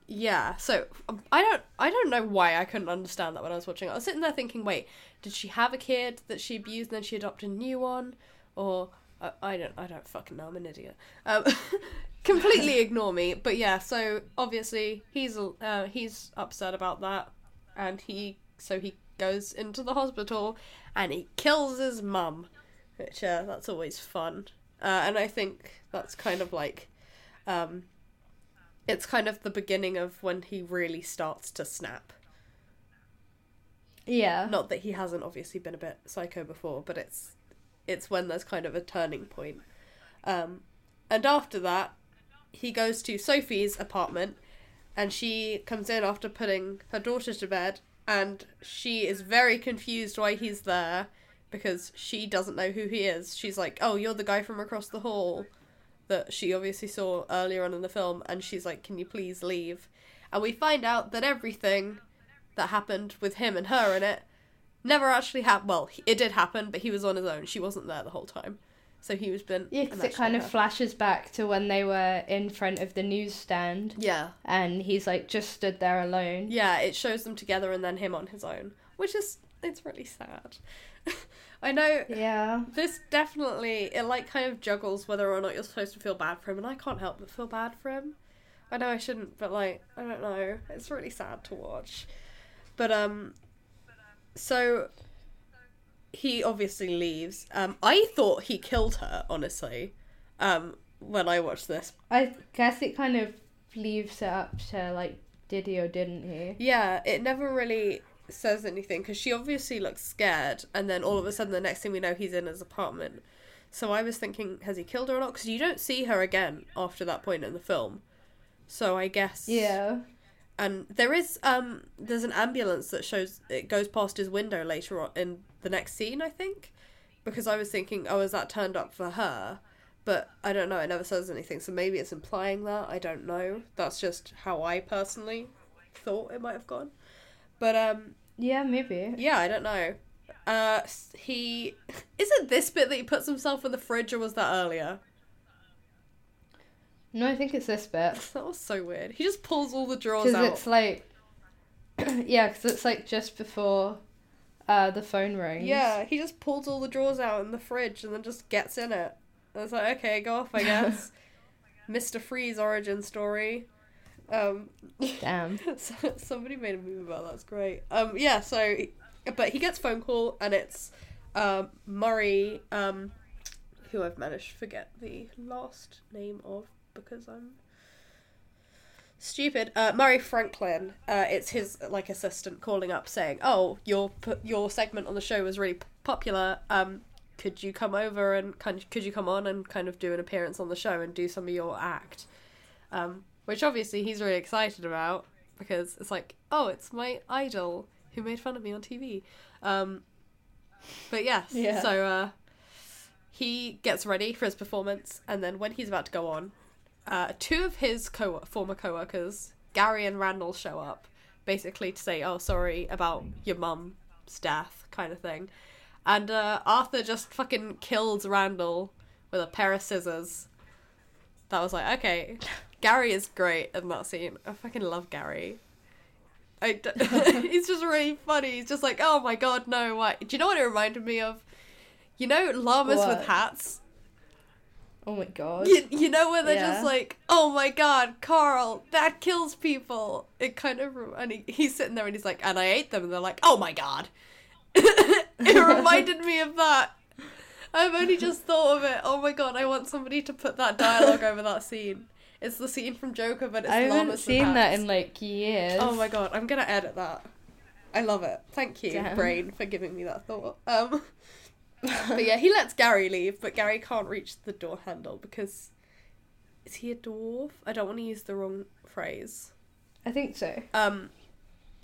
yeah, so um, I don't I don't know why I couldn't understand that when I was watching it. I was sitting there thinking, wait, did she have a kid that she abused and then she adopted a new one or I I don't I don't fucking know, I'm an idiot. Um completely ignore me, but yeah, so obviously he's uh, he's upset about that and he so he goes into the hospital and he kills his mum, which uh, that's always fun. Uh, and I think that's kind of like um it's kind of the beginning of when he really starts to snap. Yeah. Not that he hasn't obviously been a bit psycho before, but it's it's when there's kind of a turning point. Um, and after that, he goes to Sophie's apartment, and she comes in after putting her daughter to bed, and she is very confused why he's there because she doesn't know who he is. She's like, "Oh, you're the guy from across the hall." That she obviously saw earlier on in the film, and she's like, Can you please leave? And we find out that everything that happened with him and her in it never actually happened. Well, it did happen, but he was on his own. She wasn't there the whole time. So he was been. Yeah, because it kind of her. flashes back to when they were in front of the newsstand, Yeah. and he's like just stood there alone. Yeah, it shows them together and then him on his own, which is. It's really sad. I know Yeah. this definitely it like kind of juggles whether or not you're supposed to feel bad for him and I can't help but feel bad for him. I know I shouldn't, but like I don't know. It's really sad to watch. But um so he obviously leaves. Um I thought he killed her, honestly. Um when I watched this. I guess it kind of leaves it up to like did he or didn't he? Yeah, it never really says anything because she obviously looks scared, and then all of a sudden, the next thing we know, he's in his apartment. So I was thinking, has he killed her or not? Because you don't see her again after that point in the film. So I guess Yeah. And there is um, there's an ambulance that shows it goes past his window later on in the next scene, I think. Because I was thinking, oh, is that turned up for her? But I don't know. It never says anything, so maybe it's implying that. I don't know. That's just how I personally thought it might have gone. But um, Yeah, maybe. yeah, I don't know. Uh, he is it this bit that he puts himself in the fridge, or was that earlier? No, I think it's this bit. That was so weird. He just pulls all the drawers Because out. it's like. yeah, because it's like just before uh, the phone rings. Yeah, he just pulls all the drawers out in the fridge and then just gets in it. And it's like, okay, go off, I guess. Mr. Freeze origin story. Um, Damn. so, somebody made a movie about that. That's great. Um, yeah. So, but he gets phone call and it's um, Murray, um, who I've managed to forget the last name of because I'm stupid. Uh, Murray Franklin. Uh, it's his like assistant calling up saying, "Oh, your your segment on the show was really p- popular. Um, could you come over and kind could you come on and kind of do an appearance on the show and do some of your act?" Um, which obviously he's really excited about because it's like, oh, it's my idol who made fun of me on TV. Um, but yes, Yeah. so uh, he gets ready for his performance, and then when he's about to go on, uh, two of his co- former co-workers, Gary and Randall, show up, basically to say, "Oh, sorry about your mum's death," kind of thing. And uh, Arthur just fucking kills Randall with a pair of scissors. that was like, okay, Gary is great in that scene. I fucking love Gary. I d- he's just really funny. He's just like, oh my god, no, why? Do you know what it reminded me of? You know, llamas What? with hats. Oh my god. You, you know when they're Yeah. just like, oh my god, Carl, that kills people. It kind of, and he, he's sitting there and he's like, and I ate them, and they're like, oh my god. it reminded me of that. I've only just thought of it. Oh my god, I want somebody to put that dialogue over that scene. It's the scene from Joker, but it's I haven't llamas with seen that in like years. Oh my god, I'm gonna edit that. I love it. Thank you, Damn. brain, for giving me that thought. Um, but yeah, he lets Gary leave, but Gary can't reach the door handle because is he a dwarf? I don't want to use the wrong phrase. I think so. Um,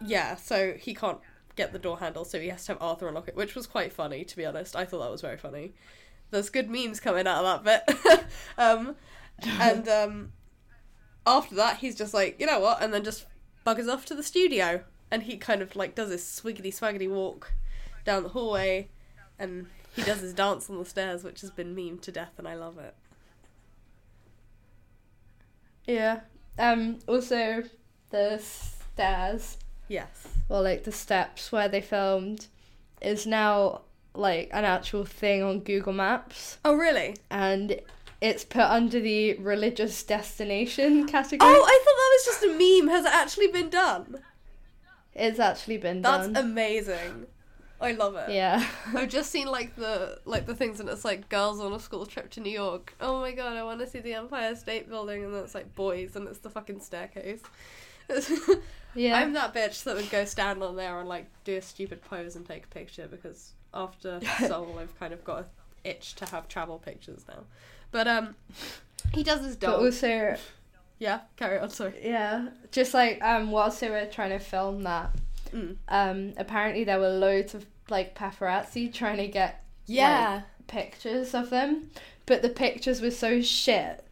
yeah, so he can't get the door handle, so he has to have Arthur unlock it, which was quite funny, to be honest. I thought that was very funny. There's good memes coming out of that bit. um, and um, after that, he's just like, you know what, and then just buggers off to the studio, and he kind of like does this swiggity swaggity walk down the hallway, and he does his dance on the stairs, which has been memed to death, and I love it. Yeah. Um. Also, the stairs, Yes. Well, like the steps where they filmed, is now like an actual thing on Google Maps, Oh really? and it's put under the religious destination category. Oh, I thought that was just a meme. Has it actually been done? it's actually been That's done. That's amazing. I love it. yeah. I've just seen like the like the things and it's like girls on a school trip to New York. Oh my god, I want to see the Empire State Building and then it's like boys and it's the fucking staircase. yeah. I'm that bitch that would go stand on there and like do a stupid pose and take a picture because after Seoul I've kind of got an itch to have travel pictures now. But um he does his dog. but also, Yeah, carry on, sorry. yeah, just like um, whilst they were trying to film that, Mm. um, apparently there were loads of like paparazzi trying to get Yeah. pictures of them, but the pictures were so shit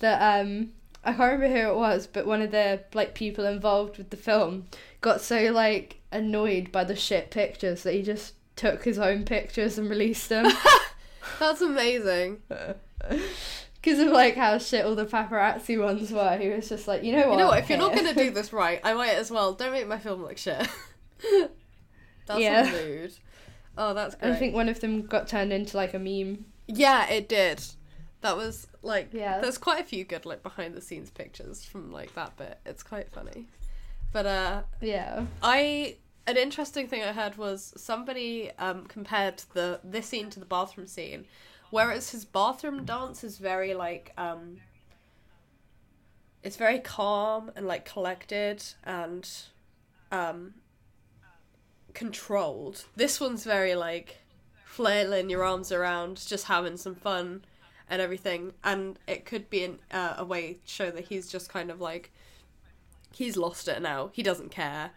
that um I can't remember who it was, but one of the like people involved with the film got so like annoyed by the shit pictures that he just took his own pictures and released them That's amazing. because of like how shit all the paparazzi ones were. He was just like, you know what? You know what? If you're not gonna do this right, I might as well. Don't make my film look shit. that's Yeah. mood. Oh, that's great. I think one of them got turned into like a meme. yeah, it did. That was like Yeah. There's quite a few good like behind the scenes pictures from like that bit. It's quite funny. But uh, Yeah. I an interesting thing I heard was somebody um compared the this scene to the bathroom scene, whereas his bathroom dance is very like um. It's very calm and like collected and um controlled. This one's very like flailing your arms around, just having some fun and everything. And it could be an, uh, a way to show that he's just kind of like he's lost it now. He doesn't care.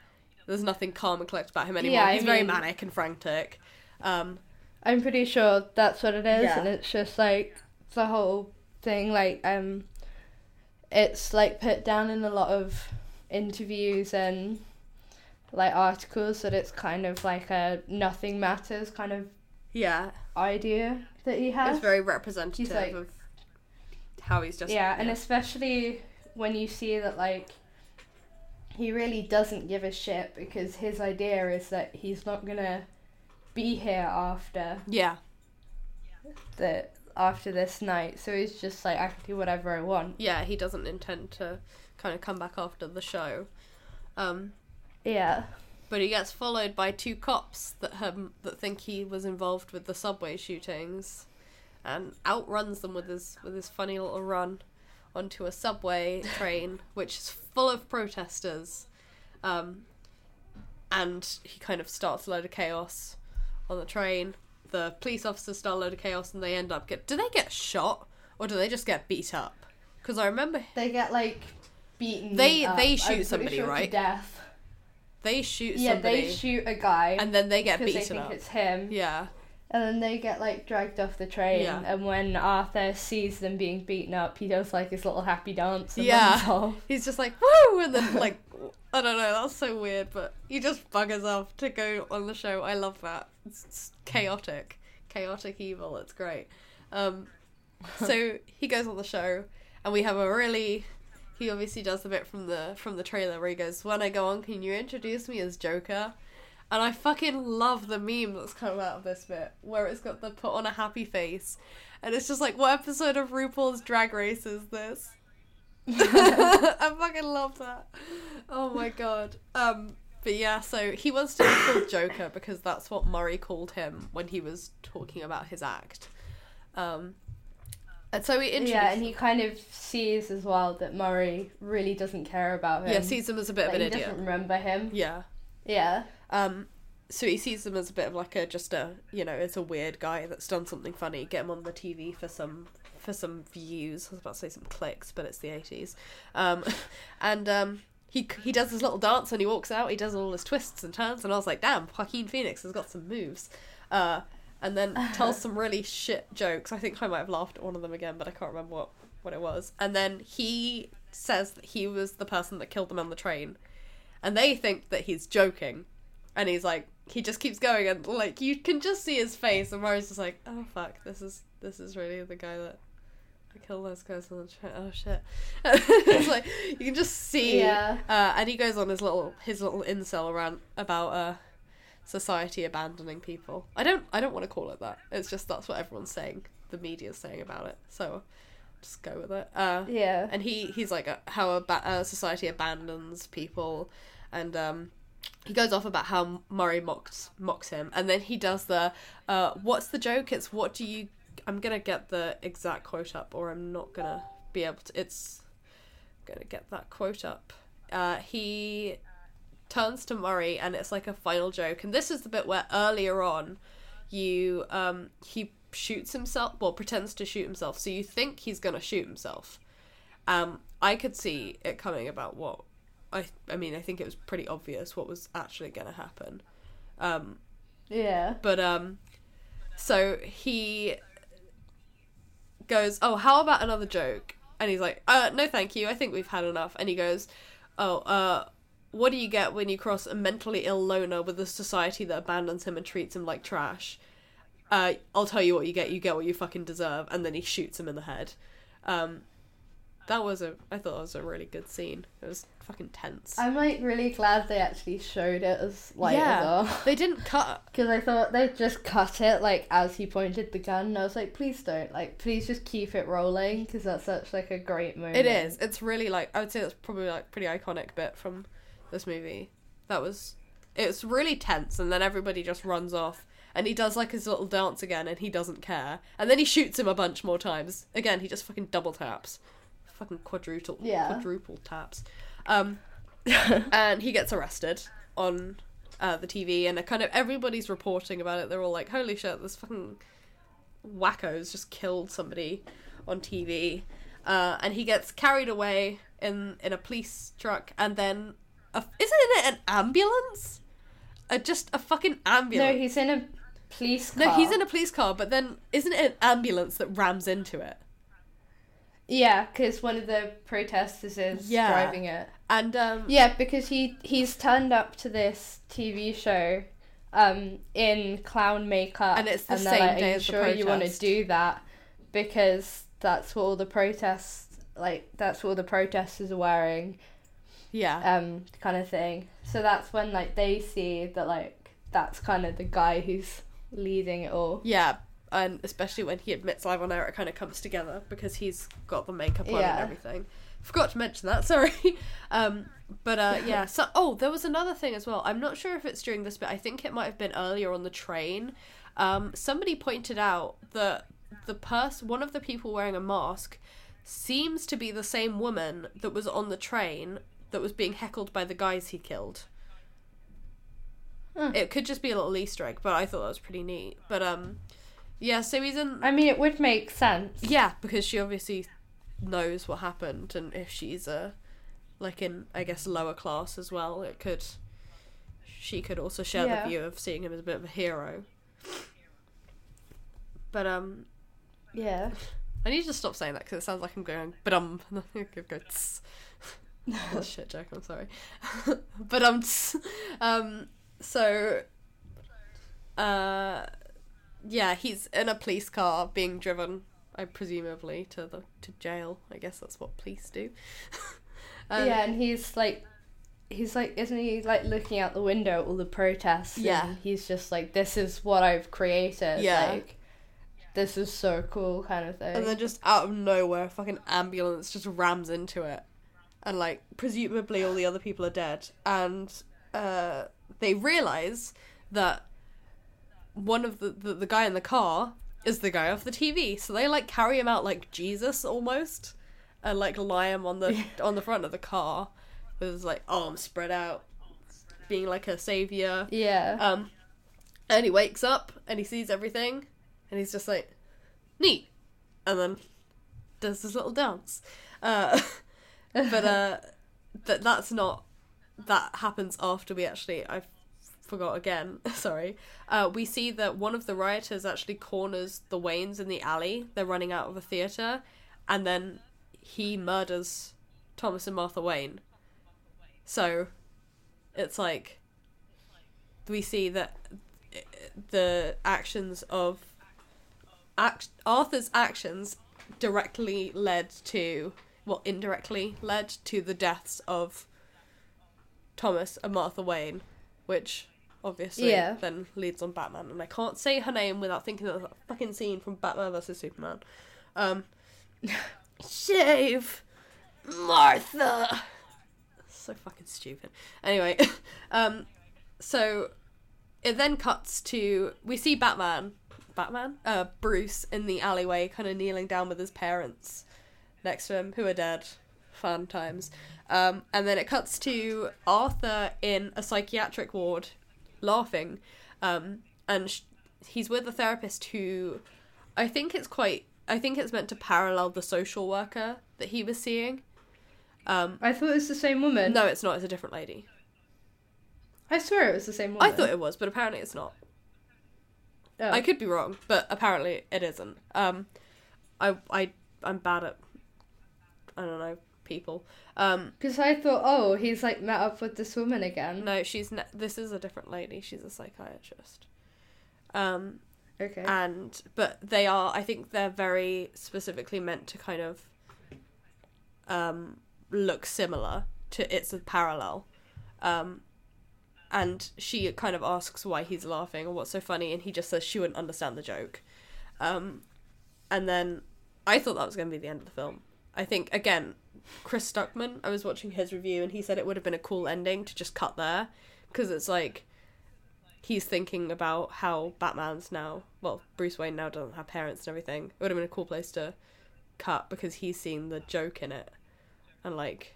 There's nothing calm and collected about him anymore. Yeah, I he's very mean- manic and frantic. Um, I'm pretty sure that's what it is, Yeah. and it's just like the whole thing. Like, um, it's like put down in a lot of interviews and like articles that it's kind of like a nothing matters kind of yeah, idea that he has. it's very representative like- of how he's just yeah, and especially when you see that like he really doesn't give a shit because his idea is that he's not gonna be here after yeah, the after this night so he's just like i can do whatever i want yeah. He doesn't intend to kind of come back after the show. Um, yeah But he gets followed by two cops that have, that think he was involved with the subway shootings, and outruns them with his with his funny little run onto a subway train, which is full of protesters, um, and he kind of starts a load of chaos on the train. The police officers start a load of chaos, and they end up get. Do they get shot or do they just get beat up? Because I remember they get like beaten They- up, they shoot somebody, sure right? death they shoot yeah somebody, they shoot a guy and then they get because they beaten think up. it's him Yeah. And then they get like dragged off the train Yeah. and when arthur sees them being beaten up he does like his little happy dance and Yeah. He's just like woo, and then like I don't know. That's so weird, but he just buggers off to go on the show. I love that. It's, it's chaotic, chaotic evil. It's great. Um, so he goes on the show, and we have a really. He obviously does the bit from the from the trailer where he goes, "When I go on, can you introduce me as Joker?" And I fucking love the meme that's come out of this bit where it's got the put on a happy face, and it's just like, what episode of RuPaul's Drag Race is this? I fucking love that. Oh my god. Um, but yeah, so he wants to be called Joker because that's what Murray called him when he was talking about his act. Um, and so he introduced, Yeah, and he kind of sees as well that Murray really doesn't care about him. yeah sees him as a bit Like, of he an idiot. doesn't remember him. Yeah. Yeah. Um, so he sees them as a bit of like a just a you know it's a weird guy that's done something funny. Get him on the TV for some for some views. I was about to say some clicks, but it's the eighties. Um, and um, he he does his little dance when he walks out. He does all his twists and turns, and I was like, damn, Joaquin Phoenix has got some moves. Uh, and then tells some really shit jokes. I think I might have laughed at one of them again, but I can't remember what what it was. And then he says that he was the person that killed them on the train and they think that he's joking and he's like he just keeps going and like you can just see his face and Murray's just like oh fuck this is this is really the guy that killed those guys on the train oh shit. It's like you can just see Yeah. uh, and he goes on his little his little incel rant about uh society abandoning people. I don't I don't want to call it that. It's just that's what everyone's saying. The media's saying about it. So just go with it. Uh Yeah. and he he's like uh, how a ba- uh, society abandons people and um he goes off about how Murray mocks mocks him and then he does the uh what's the joke? It's what do you I'm gonna get the exact quote up or I'm not gonna be able to it's gonna get that quote up. Uh he turns to Murray and it's like a final joke and this is the bit where earlier on you um he shoots himself well pretends to shoot himself so you think he's gonna shoot himself. Um i could see it coming about what i i mean i think it was pretty obvious what was actually gonna happen. Um Yeah. but um so he goes oh how about another joke? And he's like uh no thank you. I think we've had enough. And he goes oh uh what do you get when you cross a mentally ill loner with a society that abandons him and treats him like trash? Uh i'll tell you what you get. You get what you fucking deserve. And then he shoots him in the head. Um that was a i thought that was a really good scene. It was fucking tense I'm like really glad they actually showed it as like yeah they didn't cut Because I thought they just cut it like as he pointed the gun. And I was like, please don't. Like, please just keep it rolling because that's such like a great moment. It is. It's really like I would say that's probably like pretty iconic bit from this movie. That was it's really tense and then everybody just runs off and he does like his little dance again and he doesn't care. And then he shoots him a bunch more times. Again, he just fucking double taps. Fucking quadruple Yeah. quadruple taps. Um and he gets arrested on uh, the TV and a kind of everybody's reporting about it. They're all like, "Holy shit, this fucking wacko's just killed somebody on TV," uh, and he gets carried away in in a police truck, and then a, isn't it an ambulance? A, just a fucking ambulance. No, he's in a police car. No, he's in a police car, but then isn't it an ambulance that rams into it? Yeah, because one of the protesters is Yeah. driving it. And um, Yeah, because he he's turned up to this TV show um in clown makeup And it's the they're same like, day Are you as the sure you want to protest?" do that because that's what all the protests like that's what all the protesters are wearing yeah, um kind of thing. So that's when like they see that like that's kind of the guy who's leading it all. Yeah, and especially when he admits live on air, it kind of comes together because he's got the makeup on Yeah. and everything. Forgot to mention that. Sorry. um, but uh, yeah. So oh, there was another thing as well. I'm not sure if it's during this bit. I think it might have been earlier on the train. Um, somebody pointed out that the person, one of the people wearing a mask, seems to be the same woman that was on the train that was being heckled by the guys he killed. Hmm. It could just be a little Easter egg, but I thought that was pretty neat. But um, yeah. So he's in. I mean, it would make sense. Yeah, because she obviously knows what happened, and if she's a like in I guess lower class as well, it could she could also share Yeah. the view of seeing him as a bit of a hero. But um, Yeah. I need to stop saying that because it sounds like I'm going, but um, I could go. A shit joke. I'm sorry, but um, um, so, uh, yeah, he's in a police car being driven I presumably to the to jail. I guess that's what police do. Um, yeah, and he's like, he's like, isn't he like looking out the window at all the protests? Yeah. and he's just like, this is what I've created. Yeah. like, this is so cool, kind of thing. And then just out of nowhere, a fucking ambulance just rams into it. And like presumably all the other people are dead. And uh they realise that one of the, the the guy in the car is the guy off the TV. So they like carry him out like Jesus almost. And like lie him on the on the front of the car with his like arms spread out. Being like a saviour. yeah, Um, and he wakes up and he sees everything, and he's just like, neat, and then does this little dance. Uh, but uh, that that's not that happens after we actually I forgot again. Sorry. Uh, we see that one of the rioters actually corners the Waynes in the alley. They're running out of a theater, and then he murders Thomas and Martha Wayne. So it's like we see that the actions of act- Arthur's actions directly led to well indirectly led to the deaths of Thomas and Martha Wayne which obviously Yeah. then leads on Batman and I can't say her name without thinking of that fucking scene from Batman vs Superman um shave Martha so fucking stupid anyway um so it then cuts to we see Batman, Batman, uh, Bruce in the alleyway, kind of kneeling down with his parents next to him, who are dead. Fun times. Um, and then it cuts to Arthur in a psychiatric ward, laughing, um, and sh- he's with a therapist who, I think it's quite. I think it's meant to parallel the social worker that he was seeing. Um, I thought it was the same woman. no, it's not. It's a different lady. I swear it was the same woman. I thought it was, but apparently it's not. Oh. I could be wrong, but apparently it isn't. Um, I I I'm bad at I don't know people. Um, Because I thought, oh, he's like met up with this woman again. no, she's ne- this is a different lady. She's a psychiatrist. Um, Okay. and but they are. I think they're very specifically meant to kind of um look similar to. It's a parallel. Um, and she kind of asks why he's laughing or what's so funny, and he just says she wouldn't understand the joke. Um, and then I thought that was going to be the end of the film. I think again, Chris Stuckman. I was watching his review, and he said it would have been a cool ending to just cut there because it's like he's thinking about how Batman's now. Well, Bruce Wayne now doesn't have parents and everything. It would have been a cool place to cut because he's seen the joke in it, and like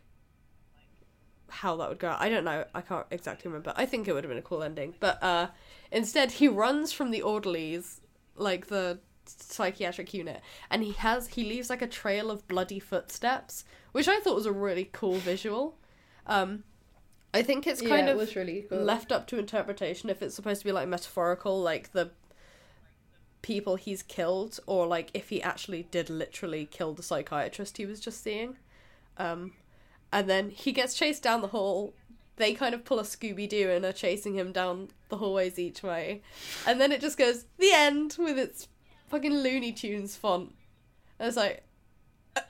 how that would go. I don't know. I can't exactly remember. I think it would have been a cool ending. But uh instead he runs from the orderlies like the psychiatric unit and he has he leaves like a trail of bloody footsteps, which I thought was a really cool visual. Um I think it's yeah, kind it of was really cool. left up to interpretation if it's supposed to be like metaphorical like the people he's killed or like if he actually did literally kill the psychiatrist he was just seeing um and then he gets chased down the hall they kind of pull a scooby-doo and are chasing him down the hallways each way and then it just goes the end with its fucking looney tunes font. And was like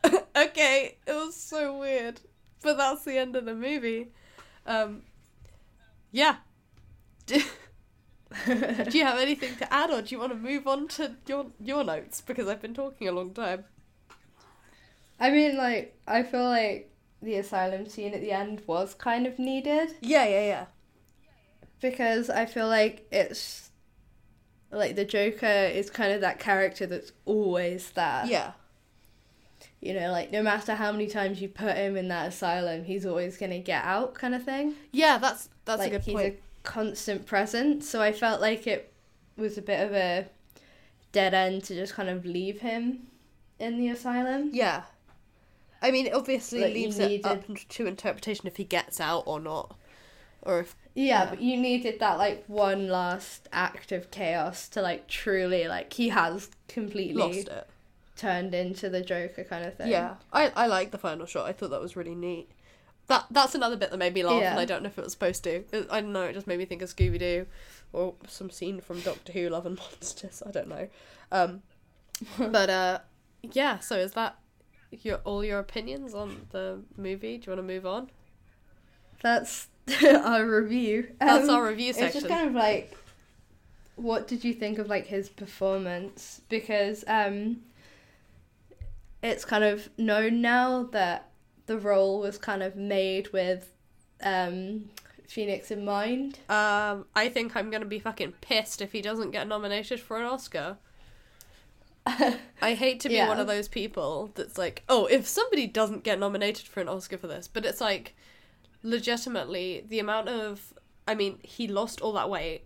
okay it was so weird. But that's the end of the movie. Um yeah. Do, do you have anything to add or do you want to move on to your your notes? Because i've been talking a long time. I mean, like, I feel like the asylum scene at the end was kind of needed. Yeah yeah yeah. Because I feel like it's like the Joker is kind of that character that's always there. yeah You know, like no matter how many times you put him in that asylum, he's always gonna get out, kind of thing. yeah that's that's like a good point. he's point a constant presence. So I felt like it was a bit of a dead end to just kind of leave him in the asylum. yeah i mean it obviously Like, leaves it up to interpretation if he gets out or not or if Yeah, Yeah. but you needed that like one last act of chaos to like truly like he has completely lost it turned into the Joker kind of thing. Yeah, I I like the final shot. I thought that was really neat. That that's another bit that made me laugh, and I don't know if it was supposed to. It- I don't know. It just made me think of Scooby Doo, or some scene from Doctor Who: Love and Monsters. I don't know. Um, but uh, yeah, so is that your all your opinions on the movie? Do you want to move on? That's our review. That's Um, our review section. It's just kind of like, what did you think of like his performance? Because um, it's kind of known now that the role was kind of made with um, Phoenix in mind. Um, I think I'm gonna be fucking pissed if he doesn't get nominated for an Oscar. I hate to be Yeah. one of those people that's like, oh, if somebody doesn't get nominated for an Oscar for this, but it's like, legitimately, the amount of, I mean, he lost all that weight,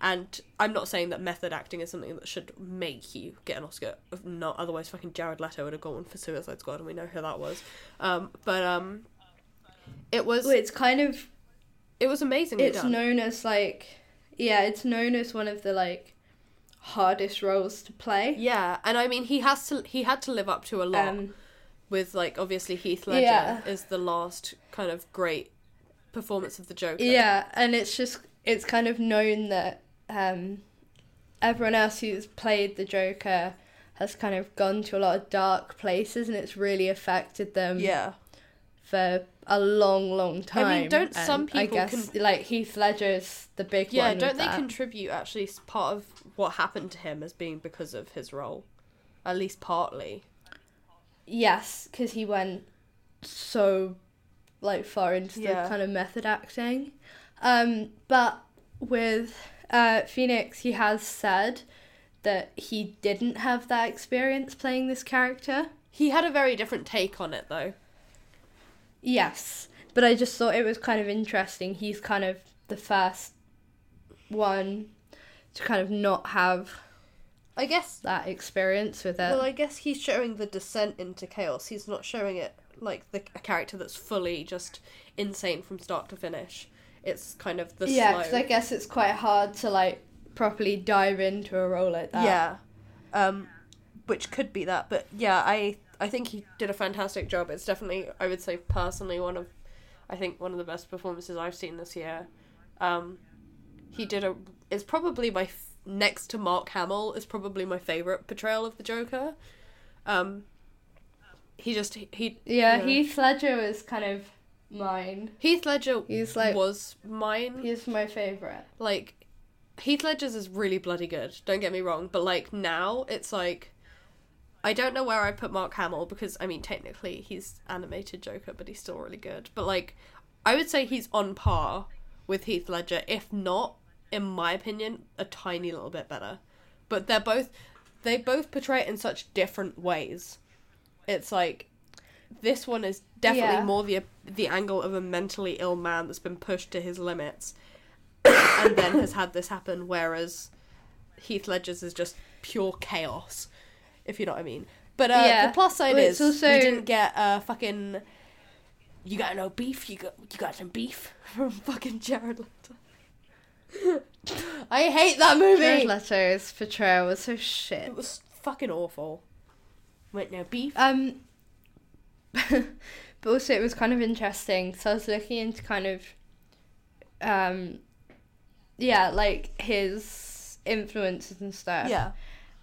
and I'm not saying that method acting is something that should make you get an Oscar. If not, otherwise, fucking Jared Leto would have gone for Suicide Squad, and we know who that was. Um, but um, it was Well, it's kind of it was amazing. it's done. known as like, yeah, it's known as one of the like hardest roles to play. Yeah, and I mean he has to he had to live up to a lot Um, with like obviously Heath Ledger Yeah. is the last kind of great performance of the Joker. Yeah, and it's just it's kind of known that um, everyone else who's played the Joker has kind of gone to a lot of dark places, and it's really affected them Yeah. for a long, long time. I mean, don't some And I people guess con- like Heath Ledger's the big Yeah, one. don't they that. contribute actually part of what happened to him as being because of his role? At least partly. Yes, because he went so like far into Yeah. the kind of method acting. Um, but with uh, Phoenix, he has said that he didn't have that experience playing this character. He had a very different take on it though. Yes, but I just thought it was kind of interesting. He's kind of the first one to kind of not have I guess that experience with it. well, I guess he's showing the descent into chaos. He's not showing it like the a character that's fully just insane from start to finish. It's kind of the yeah, because I guess it's quite hard to like properly dive into a role like that. Yeah. Um which could be that, but yeah, I I think he did a fantastic job. It's definitely I would say personally one of I think one of the best performances I've seen this year. Um he did a it's probably my f- next to Mark Hamill is probably my favorite portrayal of the Joker. Um he just he, he Yeah, Heath Ledger was kind of mine. Heath Ledger He's like was mine. he's my favorite. like Heath Ledger's is really bloody good. Don't get me wrong, but like now it's like I don't know where I put Mark Hamill because I mean technically he's animated Joker, but he's still really good. But like I would say he's on par with Heath Ledger, if not, in my opinion, a tiny little bit better. But they're both they both portray it in such different ways. It's like this one is definitely Yeah. more the the angle of a mentally ill man that's been pushed to his limits and then has had this happen, whereas Heath Ledger's is just pure chaos, if you know what I mean. But uh, Yeah. the plus side Well, is also- we didn't get uh, fucking. You got no beef? You got you got some beef from fucking Jared Leto. I hate that movie. Jared Leto's portrayal was so shit. It was fucking awful. Wait, no beef. Um, but also it was kind of interesting. So I was looking into kind of, um, yeah, like his influences and stuff. yeah.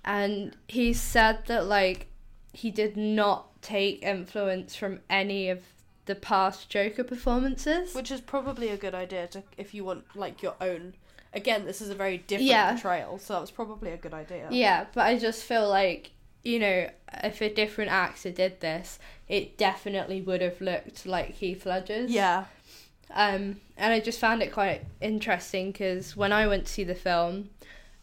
And he said that like he did not take influence from any of the past Joker performances. Which is probably a good idea to if you want like your own. Again, this is a very different Yeah. portrayal, so that was probably a good idea. Yeah, but I just feel like you know if a different actor did this, it definitely would have looked like Heath Ledger's. Yeah. Um, and I just found it quite interesting because when I went to see the film,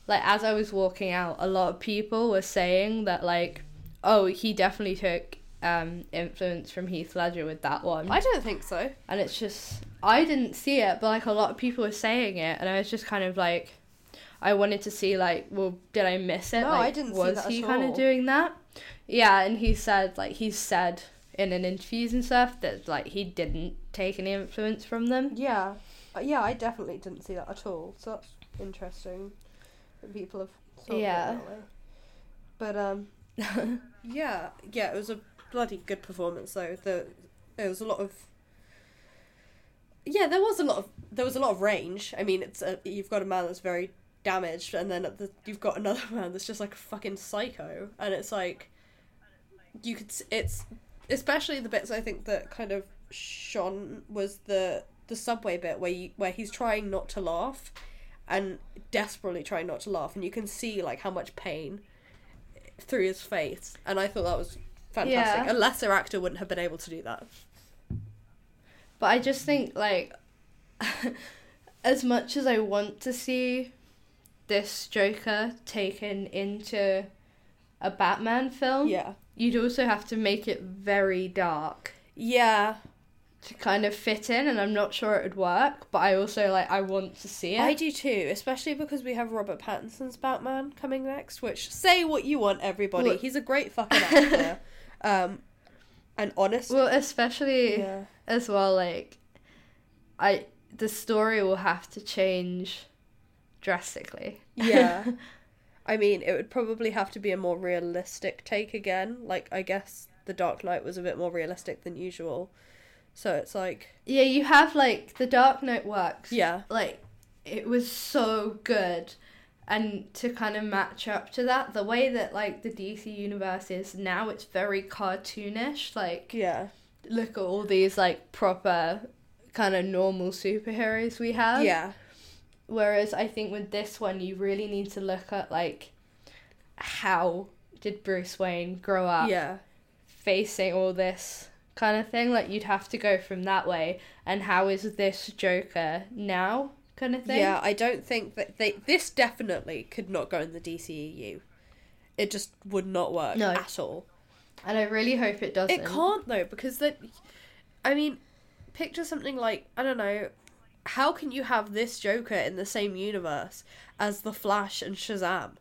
like as I was walking out, a lot of people were saying that like, oh, he definitely took um influence from Heath Ledger with that one, I don't think so. and it's just I didn't see it, but like a lot of people were saying it, and I was just kind of like. I wanted to see like, well, did I miss it? No, like, I didn't see was that he kind of doing that? Yeah, and he said like he said in an interviews and stuff that like he didn't take any influence from them. Yeah, Uh, yeah, I definitely didn't see that at all. So that's interesting. That people have thought Yeah. yeah. that way. But um, yeah, yeah, it was a bloody good performance though. The there was a lot of. Yeah, there was a lot of there was a lot of range. I mean, it's a, you've got a man that's very damaged, and then at the, you've got another man that's just like a fucking psycho, and it's like, you could it's especially the bits I think that kind of shone was the the subway bit where you where he's trying not to laugh and desperately trying not to laugh and you can see like how much pain through his face and I thought that was fantastic. Yeah. A lesser actor wouldn't have been able to do that. But I just think like as much as I want to see this Joker taken into a Batman film, Yeah. you'd also have to make it very dark Yeah. to kind of fit in and I'm not sure it would work, but I also like I want to see it. I do too, especially because we have Robert Pattinson's Batman coming next, which say what you want, everybody. Well- He's a great fucking actor. um and honest Well, especially yeah. as well like I the story will have to change drastically. Yeah. I mean, it would probably have to be a more realistic take again. Like, I guess The Dark Knight was a bit more realistic than usual. So it's like, Yeah, you have like the Dark Knight works. yeah. Like it was so good. And to kind of match up to that, the way that like the DC universe is now, it's very cartoonish. Like Yeah. look at all these like proper kind of normal superheroes we have. Yeah. Whereas I think with this one, you really need to look at like how did Bruce Wayne grow up Yeah. facing all this kind of thing. Like you'd have to go from that way, and how is this Joker now kind of thing. Yeah, I don't think that they. This definitely could not go in the DCEU. It just would not work No. at all. and I really hope it doesn't. It can't though because that. I mean, picture something like I don't know. How can you have this Joker in the same universe as the Flash and Shazam?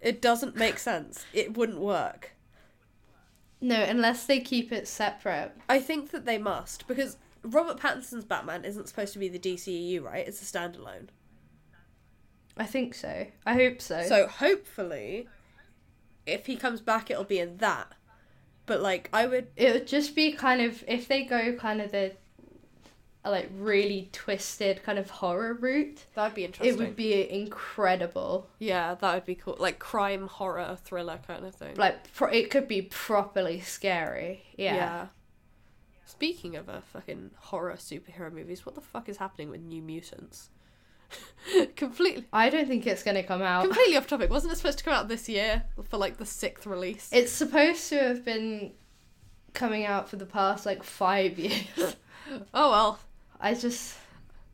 It doesn't make sense. It wouldn't work. No, unless they keep it separate. I think that they must because Robert Pattinson's Batman isn't supposed to be the DCEU, right? It's a standalone. I think so. I hope so. So hopefully, if he comes back, it'll be in that. But like, I would. it would just be kind of if they go kind of the uh, like really twisted kind of horror route. That'd be interesting. It would be incredible. Yeah, that would be cool. Like crime, horror, thriller kind of thing. Like pro- it could be properly scary. Yeah. Speaking of a fucking horror superhero movies, what the fuck is happening with New Mutants? completely, I don't think it's gonna come out. completely off topic. Wasn't it supposed to come out this year for like the sixth release? It's supposed to have been coming out for the past like five years. oh well, I just,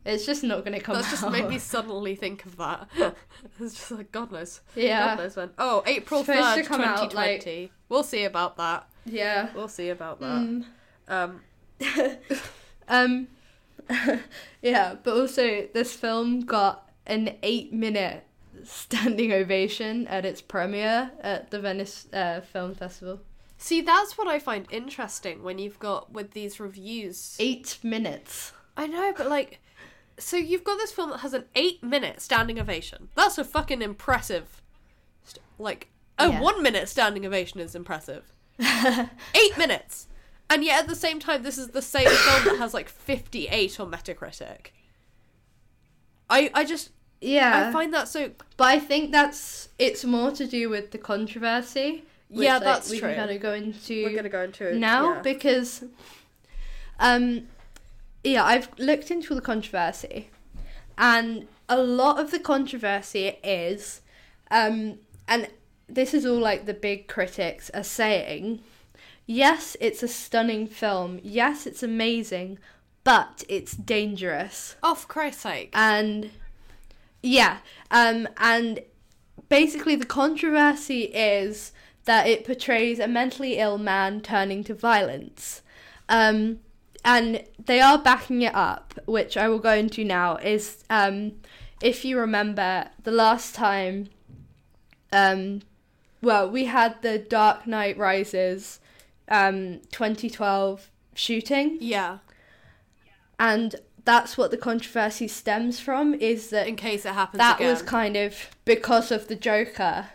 it's just not gonna come that's out. just made me suddenly think of that. it's just like God knows. Yeah, God knows when. Oh, April third, to twenty out, like- We'll see about that. yeah. We'll see about that. Mm. Um, Um, yeah, but also this film got an eight-minute standing ovation at its premiere at the Venice uh, Film Festival. see, that's what I find interesting when you've got with these reviews. Eight minutes. I know, but like, so you've got this film that has an eight-minute standing ovation. That's a fucking impressive. St- like, a Yeah. one-minute standing ovation is impressive. Eight minutes, and yet at the same time, this is the same film that has like fifty-eight on Metacritic. I I just Yeah, I find that so but I think that's it's more to do with the controversy. which, Yeah, like, that's we true. can kind of go into we're gonna go into it now because um yeah i've looked into the controversy and a lot of the controversy is um and this is all like the big critics are saying yes it's a stunning film. Yes it's amazing but it's dangerous. Oh, for Christ's sake! and yeah um and basically the controversy is that it portrays a mentally ill man turning to violence. Um and they are backing it up which i will go into now is um if you remember the last time um well we had the dark knight rises um 2012 shooting yeah, and that's what the controversy stems from is that in case it happens that again. was kind of because of the Joker,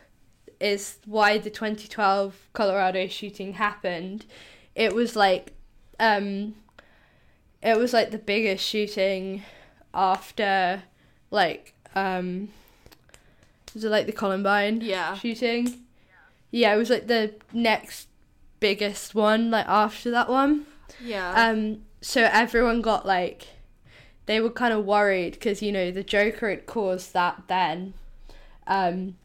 is why the 2012 Colorado shooting happened. It was like, um, it was like the biggest shooting after, like, um, was it like the Columbine Yeah. shooting? Yeah, it was like the next biggest one like after that one. Yeah. Um, so everyone got like, they were kind of worried because you know the Joker had caused that then, um,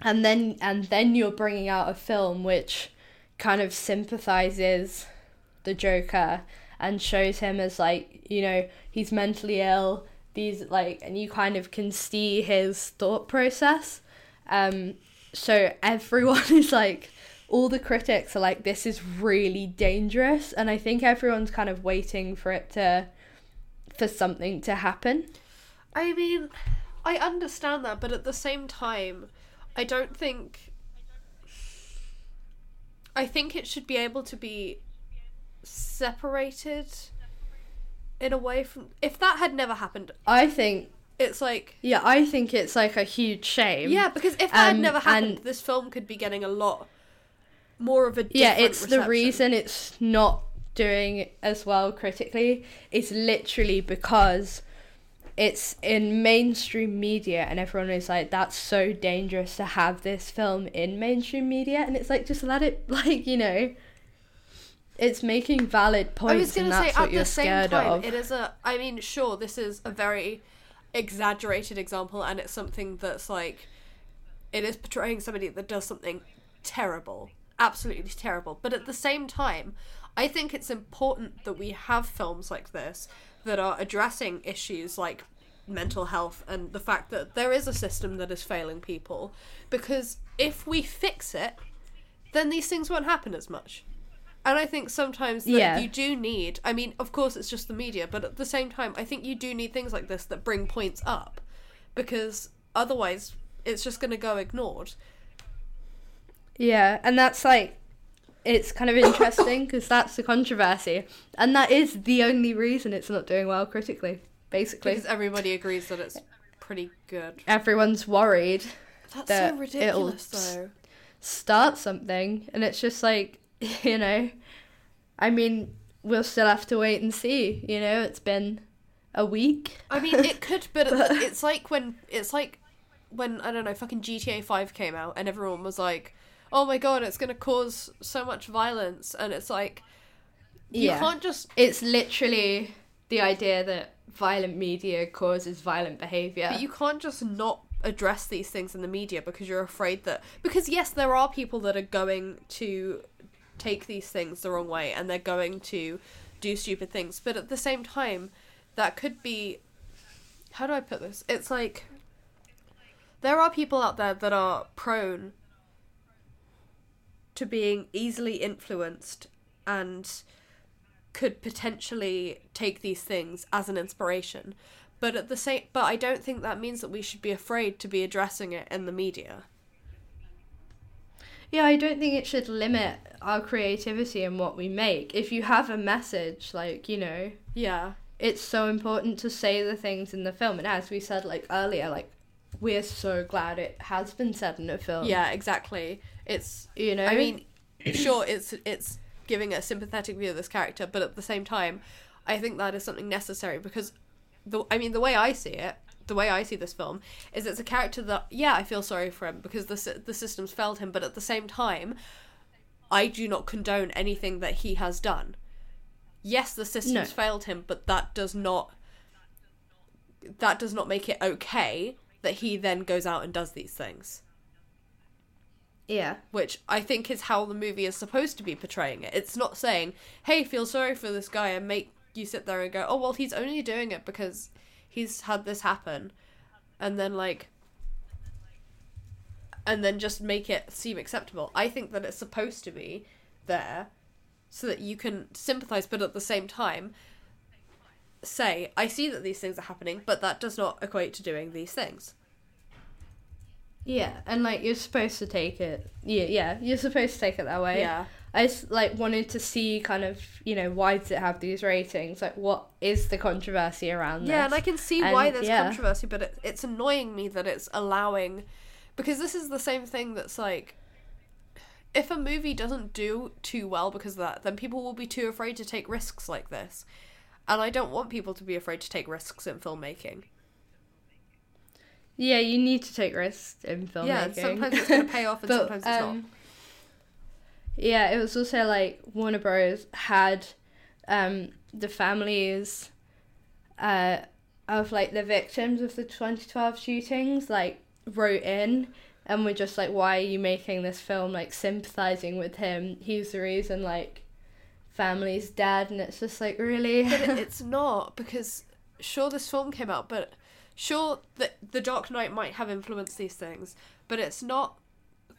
and then and then you're bringing out a film which kind of sympathizes the Joker and shows him as like you know he's mentally ill. These like and you kind of can see his thought process. Um, so everyone is like all the critics are like this is really dangerous and i think everyone's kind of waiting for it to for something to happen I mean, I understand that, but at the same time, I don't think. I think it should be able to be separated in a way from. If that had never happened, i think it's like. yeah i think it's like a huge shame Yeah, because if that had Um, never happened, this film could be getting a lot more of a. yeah it's the reason it's not doing as well critically is literally because it's in mainstream media and everyone is like that's so dangerous to have this film in mainstream media and it's like just let it like you know it's making valid points. I was going to say at the same time, of it is a. I mean, sure, this is a very exaggerated example, and it's something that's like, it is portraying somebody that does something terrible, absolutely terrible. But at the same time, I think it's important that we have films like this that are addressing issues like mental health and the fact that there is a system that is failing people, because if we fix it, then these things won't happen as much. And I think sometimes that Yeah. you do need. I mean, of course, it's just the media, but at the same time, I think you do need things like this that bring points up, because otherwise, it's just going to go ignored. Yeah, and that's like it's kind of interesting because that's the controversy, and that is the only reason it's not doing well critically. Basically, Because everybody agrees that it's pretty good. everyone's worried That's that so it'll ridiculous, though. start something, and it's just like you know, I mean, we'll still have to wait and see. You know, it's been a week. I mean, it could, but it- it's like when it's like when I don't know, fucking GTA Five came out, and everyone was like, "Oh my god, it's gonna cause so much violence," and it's like you Yeah. can't just It's literally the idea that violent media causes violent behavior. But you can't just not address these things in the media because you're afraid that because yes, there are people that are going to take these things the wrong way and they're going to do stupid things, but at the same time, that could be how do I put this? It's like there are people out there that are prone to being easily influenced and could potentially take these things as an inspiration. But at the same but i don't think that means that we should be afraid to be addressing it in the media Yeah, I don't think it should limit our creativity and what we make. If you have a message, like, you know, yeah it's so important to say the things in the film. And as we said, like, earlier, like, we're so glad it has been said in a film. yeah exactly it's You know? i mean sure it's it's giving a sympathetic view of this character but at the same time i think that is something necessary because the i mean the way i see it the way I see this film is it's a character that yeah I feel sorry for him because the the system's failed him but at the same time I do not condone anything that he has done yes the system's No. failed him but that does not that does not make it okay that he then goes out and does these things yeah. which I think is how the movie is supposed to be portraying it. It's not saying, "Hey, feel sorry for this guy," and make you sit there and go, "Oh, well, he's only doing it because he's had this happen," and then like, and then just make it seem acceptable. I think that it's supposed to be there so that you can sympathize, but at the same time, say, "I see that these things are happening, but that does not equate to doing these things." Yeah, and like you're supposed to take it. Yeah, yeah, you're supposed to take it that way. Yeah. I just like wanted to see kind of you know why does it have these ratings? Like what is the controversy around this? Yeah, and I can see And, why there's yeah. controversy, but it, it's annoying me that it's allowing because this is the same thing that's like if a movie doesn't do too well because of that, then people will be too afraid to take risks like this. And I don't want people to be afraid to take risks in filmmaking. Yeah, you need to take risks in filmmaking. Yeah, sometimes it's going to pay off and But, sometimes it's um, Yeah, it was also like Warner Bros. had um, the families uh, of like the victims of the 2012 shootings like wrote in and were just like, why are you making this film? Like sympathizing with him. He's the reason like family's dead, and it's just like really. But it's not because sure this film came out, but sure that the Dark Knight might have influenced these things, but it's not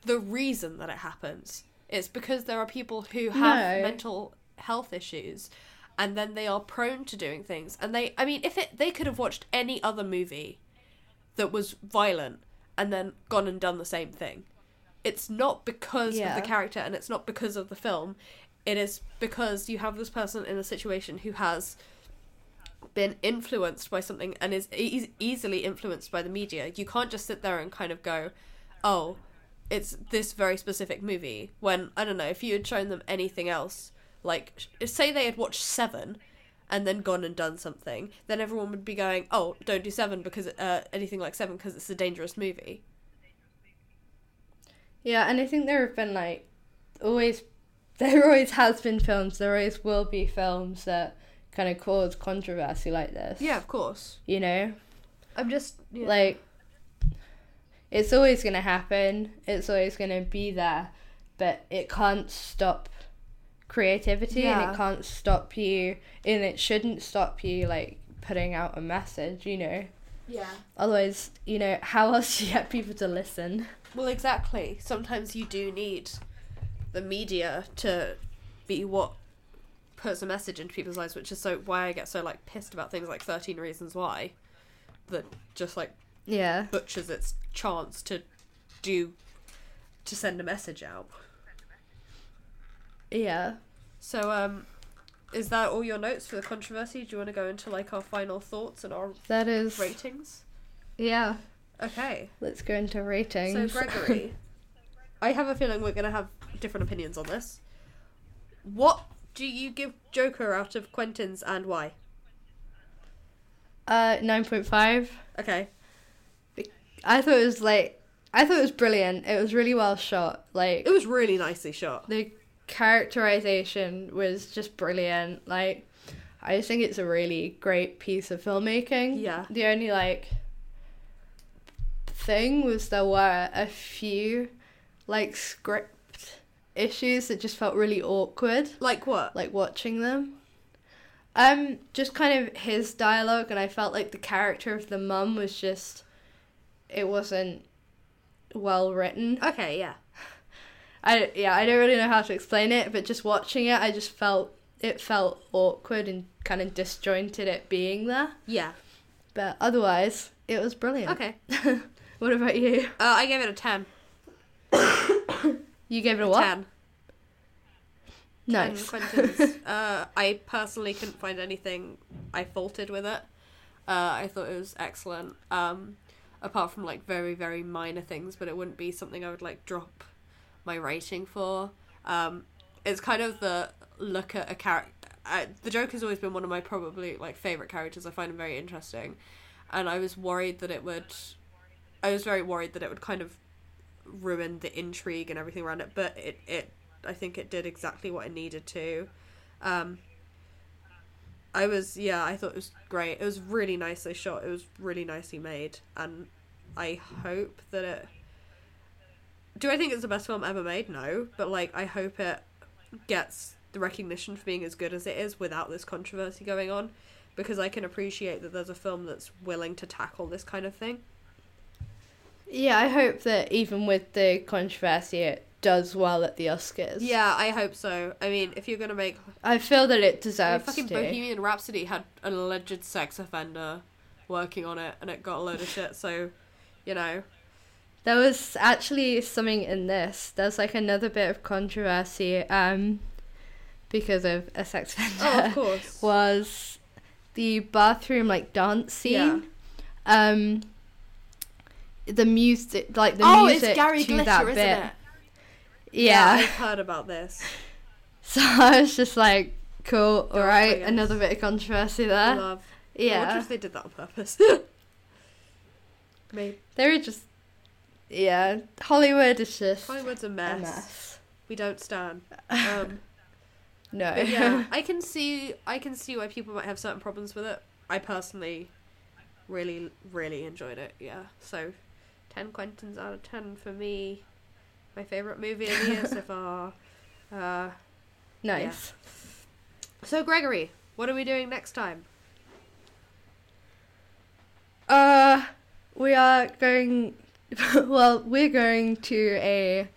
the reason that it happens. It's because there are people who have No. mental health issues and then they are prone to doing things. And they I mean if it they could have watched any other movie that was violent and then gone and done the same thing. It's not because of the character and it's not because of the film. It is because you have this person in a situation who has been influenced by something and is e- easily influenced by the media. You can't just sit there and kind of go, "Oh, it's this very specific movie." When I don't know if you had shown them anything else, like say they had watched Seven, and then gone and done something, then everyone would be going, "Oh, don't do Seven because uh, anything like Seven because it's a dangerous movie." Yeah, and I think there have been like always there always has been films, there always will be films that kind of cause controversy like this. Yeah, of course. You know? I'm just yeah. Like it's always gonna happen, it's always gonna be there, but it can't stop creativity and it can't stop you and it shouldn't stop you like putting out a message, you know. yeah. Otherwise, you know, how else do you get people to listen? Well, exactly. Sometimes you do need the media to be what puts a message into people's lives, which is so why I get so like pissed about things like Thirteen Reasons Why, that just like Yeah. butchers its chance to do to send a message out. Yeah. So, um, is that all your notes for the controversy? Do you want to go into like our final thoughts and our That is ratings? Yeah. Okay. Let's go into ratings. So Gregory, I have a feeling we're gonna have different opinions on this. What do you give Joker out of Quentin's and why? uh, nine point five. Okay. I thought it was like, I thought it was brilliant. It was really well shot. Like It was really nicely shot. the characterization was just brilliant. Like, I just think it's a really great piece of filmmaking. Yeah. The only like thing was there were a few like script issues that just felt really awkward. Like what? like watching them. Um, just kind of his dialogue, and I felt like the character of the mum was just, it wasn't well written. Okay, yeah. I yeah, I don't really know how to explain it, but just watching it, I just felt it felt awkward and kind of disjointed it being there. Yeah. But otherwise, it was brilliant. Okay. what about you? Uh, I gave it a ten. You gave it a what? Ten. Nice. And Quentin's. uh, I personally couldn't find anything I faulted with it. Uh, I thought it was excellent. Um, apart from like very very minor things, but it wouldn't be something I would like drop my rating for. Um, it's kind of the look at a character. The Joker's always been one of my probably like favorite characters. I find him very interesting, and I was worried that it would. I was very worried that it would kind of ruin the intrigue and everything around it, but it it I think it did exactly what it needed to. Um, I was yeah, I thought it was great. It was really nicely shot. It was really nicely made, and I hope that it. Do I think it's the best film ever made? No, but like I hope it gets the recognition for being as good as it is without this controversy going on, because I can appreciate that there's a film that's willing to tackle this kind of thing. Yeah, I hope that even with the controversy, it does well at the Oscars. Yeah, I hope so. I mean, if you're gonna make I feel that it I mean, deserves fucking to. Bohemian Rhapsody had an alleged sex offender working on it, and it got a load of shit. So, you know, There was actually something in this. There's like another bit of controversy um, because of a sex offender. oh, of course. was the bathroom like dance scene. Yeah. Um, the music, like the oh, music it's Gary to Glitter, that isn't bit. it? Yeah. I've heard about this. So I was just like, cool, Go off, I alright, another bit of controversy there. Love. I wonder if they did that on purpose. Maybe. They were just, yeah, Hollywood is just Hollywood's a a mess. mess. We don't stand. Um, No. yeah, I can see I can see why people might have certain problems with it. I personally really really enjoyed it. Yeah, so ten Quentins out of ten for me. My favorite movie of the year so far. Uh, nice. so Gregory, what are we doing next time? Uh, we are going. Well, we're going to a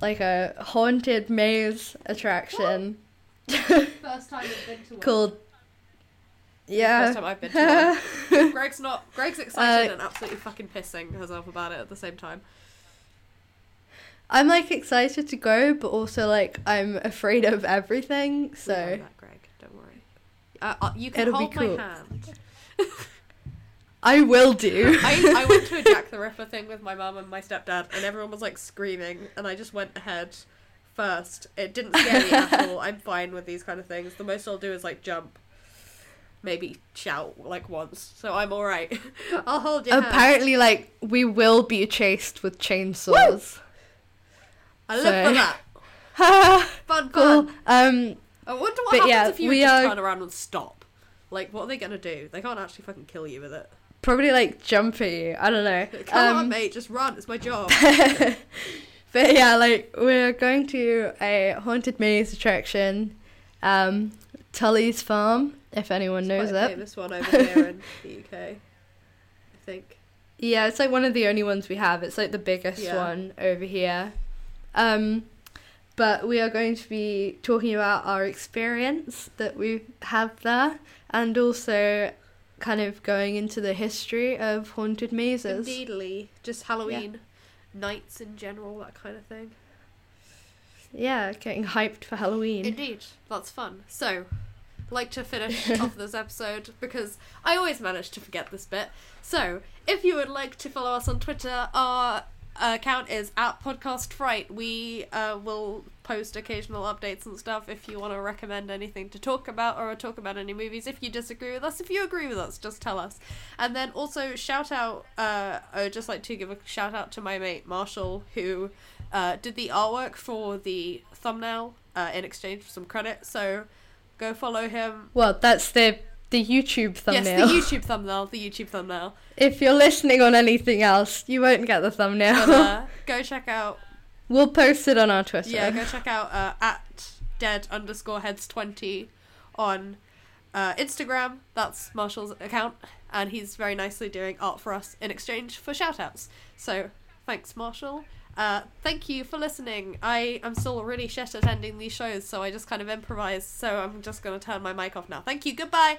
like a haunted maze attraction First time I've been to one. called. Yeah. First time I've been to one. Greg's not. Greg's excited Uh, and absolutely fucking pissing herself about it at the same time. I'm like excited to go, but also like I'm afraid of everything. So that, Greg. Don't worry. Uh, uh, you can It'll hold cool. my hand. I will do. I, I went to a Jack the Ripper thing with my mum and my stepdad, and everyone was like screaming, and I just went ahead first. It didn't scare me at all. I'm fine with these kind of things. The most I'll do is like jump, maybe shout like once, so I'm all right. I'll hold your hand. Apparently, like we will be chased with chainsaws. I live so- for that. Ha! Fun, cool. fun. Um, I wonder what happens yeah, if you just are- turn around and stop. Like, what are they gonna do? They can't actually fucking kill you with it. probably like jump at you. I don't know. Come on, Um, mate, just run. It's my job. But yeah, like we're going to a haunted maze attraction, um, Tulleys Farm. If anyone knows Quite a it, famous one over here in the UK. I think. yeah, it's like one of the only ones we have. It's like the biggest Yeah. one over here. Um, but we are going to be talking about our experience that we have there, and also kind of going into the history of haunted mazes. Indeedly. Just Halloween nights in general, that kind of thing. Yeah, getting hyped for Halloween. Indeed. That's fun. So, like to finish off this episode because I always manage to forget this bit. So, if you would like to follow us on Twitter, our account is at Podcast Fright. We uh, will post occasional updates and stuff if you want to recommend anything to talk about or talk about any movies. If you disagree with us, if you agree with us, just tell us. And then also shout out. Uh, I would just like to give a shout out to my mate Marshall who uh, did the artwork for the thumbnail uh, in exchange for some credit. So go follow him. Well, that's the the YouTube thumbnail. Yes, the YouTube thumbnail. The YouTube thumbnail. If you're listening on anything else, you won't get the thumbnail. But, uh, go check out. we'll post it on our Twitter. Yeah, go check out uh, at dead underscore heads twenty on uh, Instagram. That's Marshall's account, and he's very nicely doing art for us in exchange for shoutouts. So thanks, Marshall. Uh, thank you for listening. I am still really shit at ending these shows, so I just kind of improvise. So I'm just gonna turn my mic off now. Thank you. Goodbye.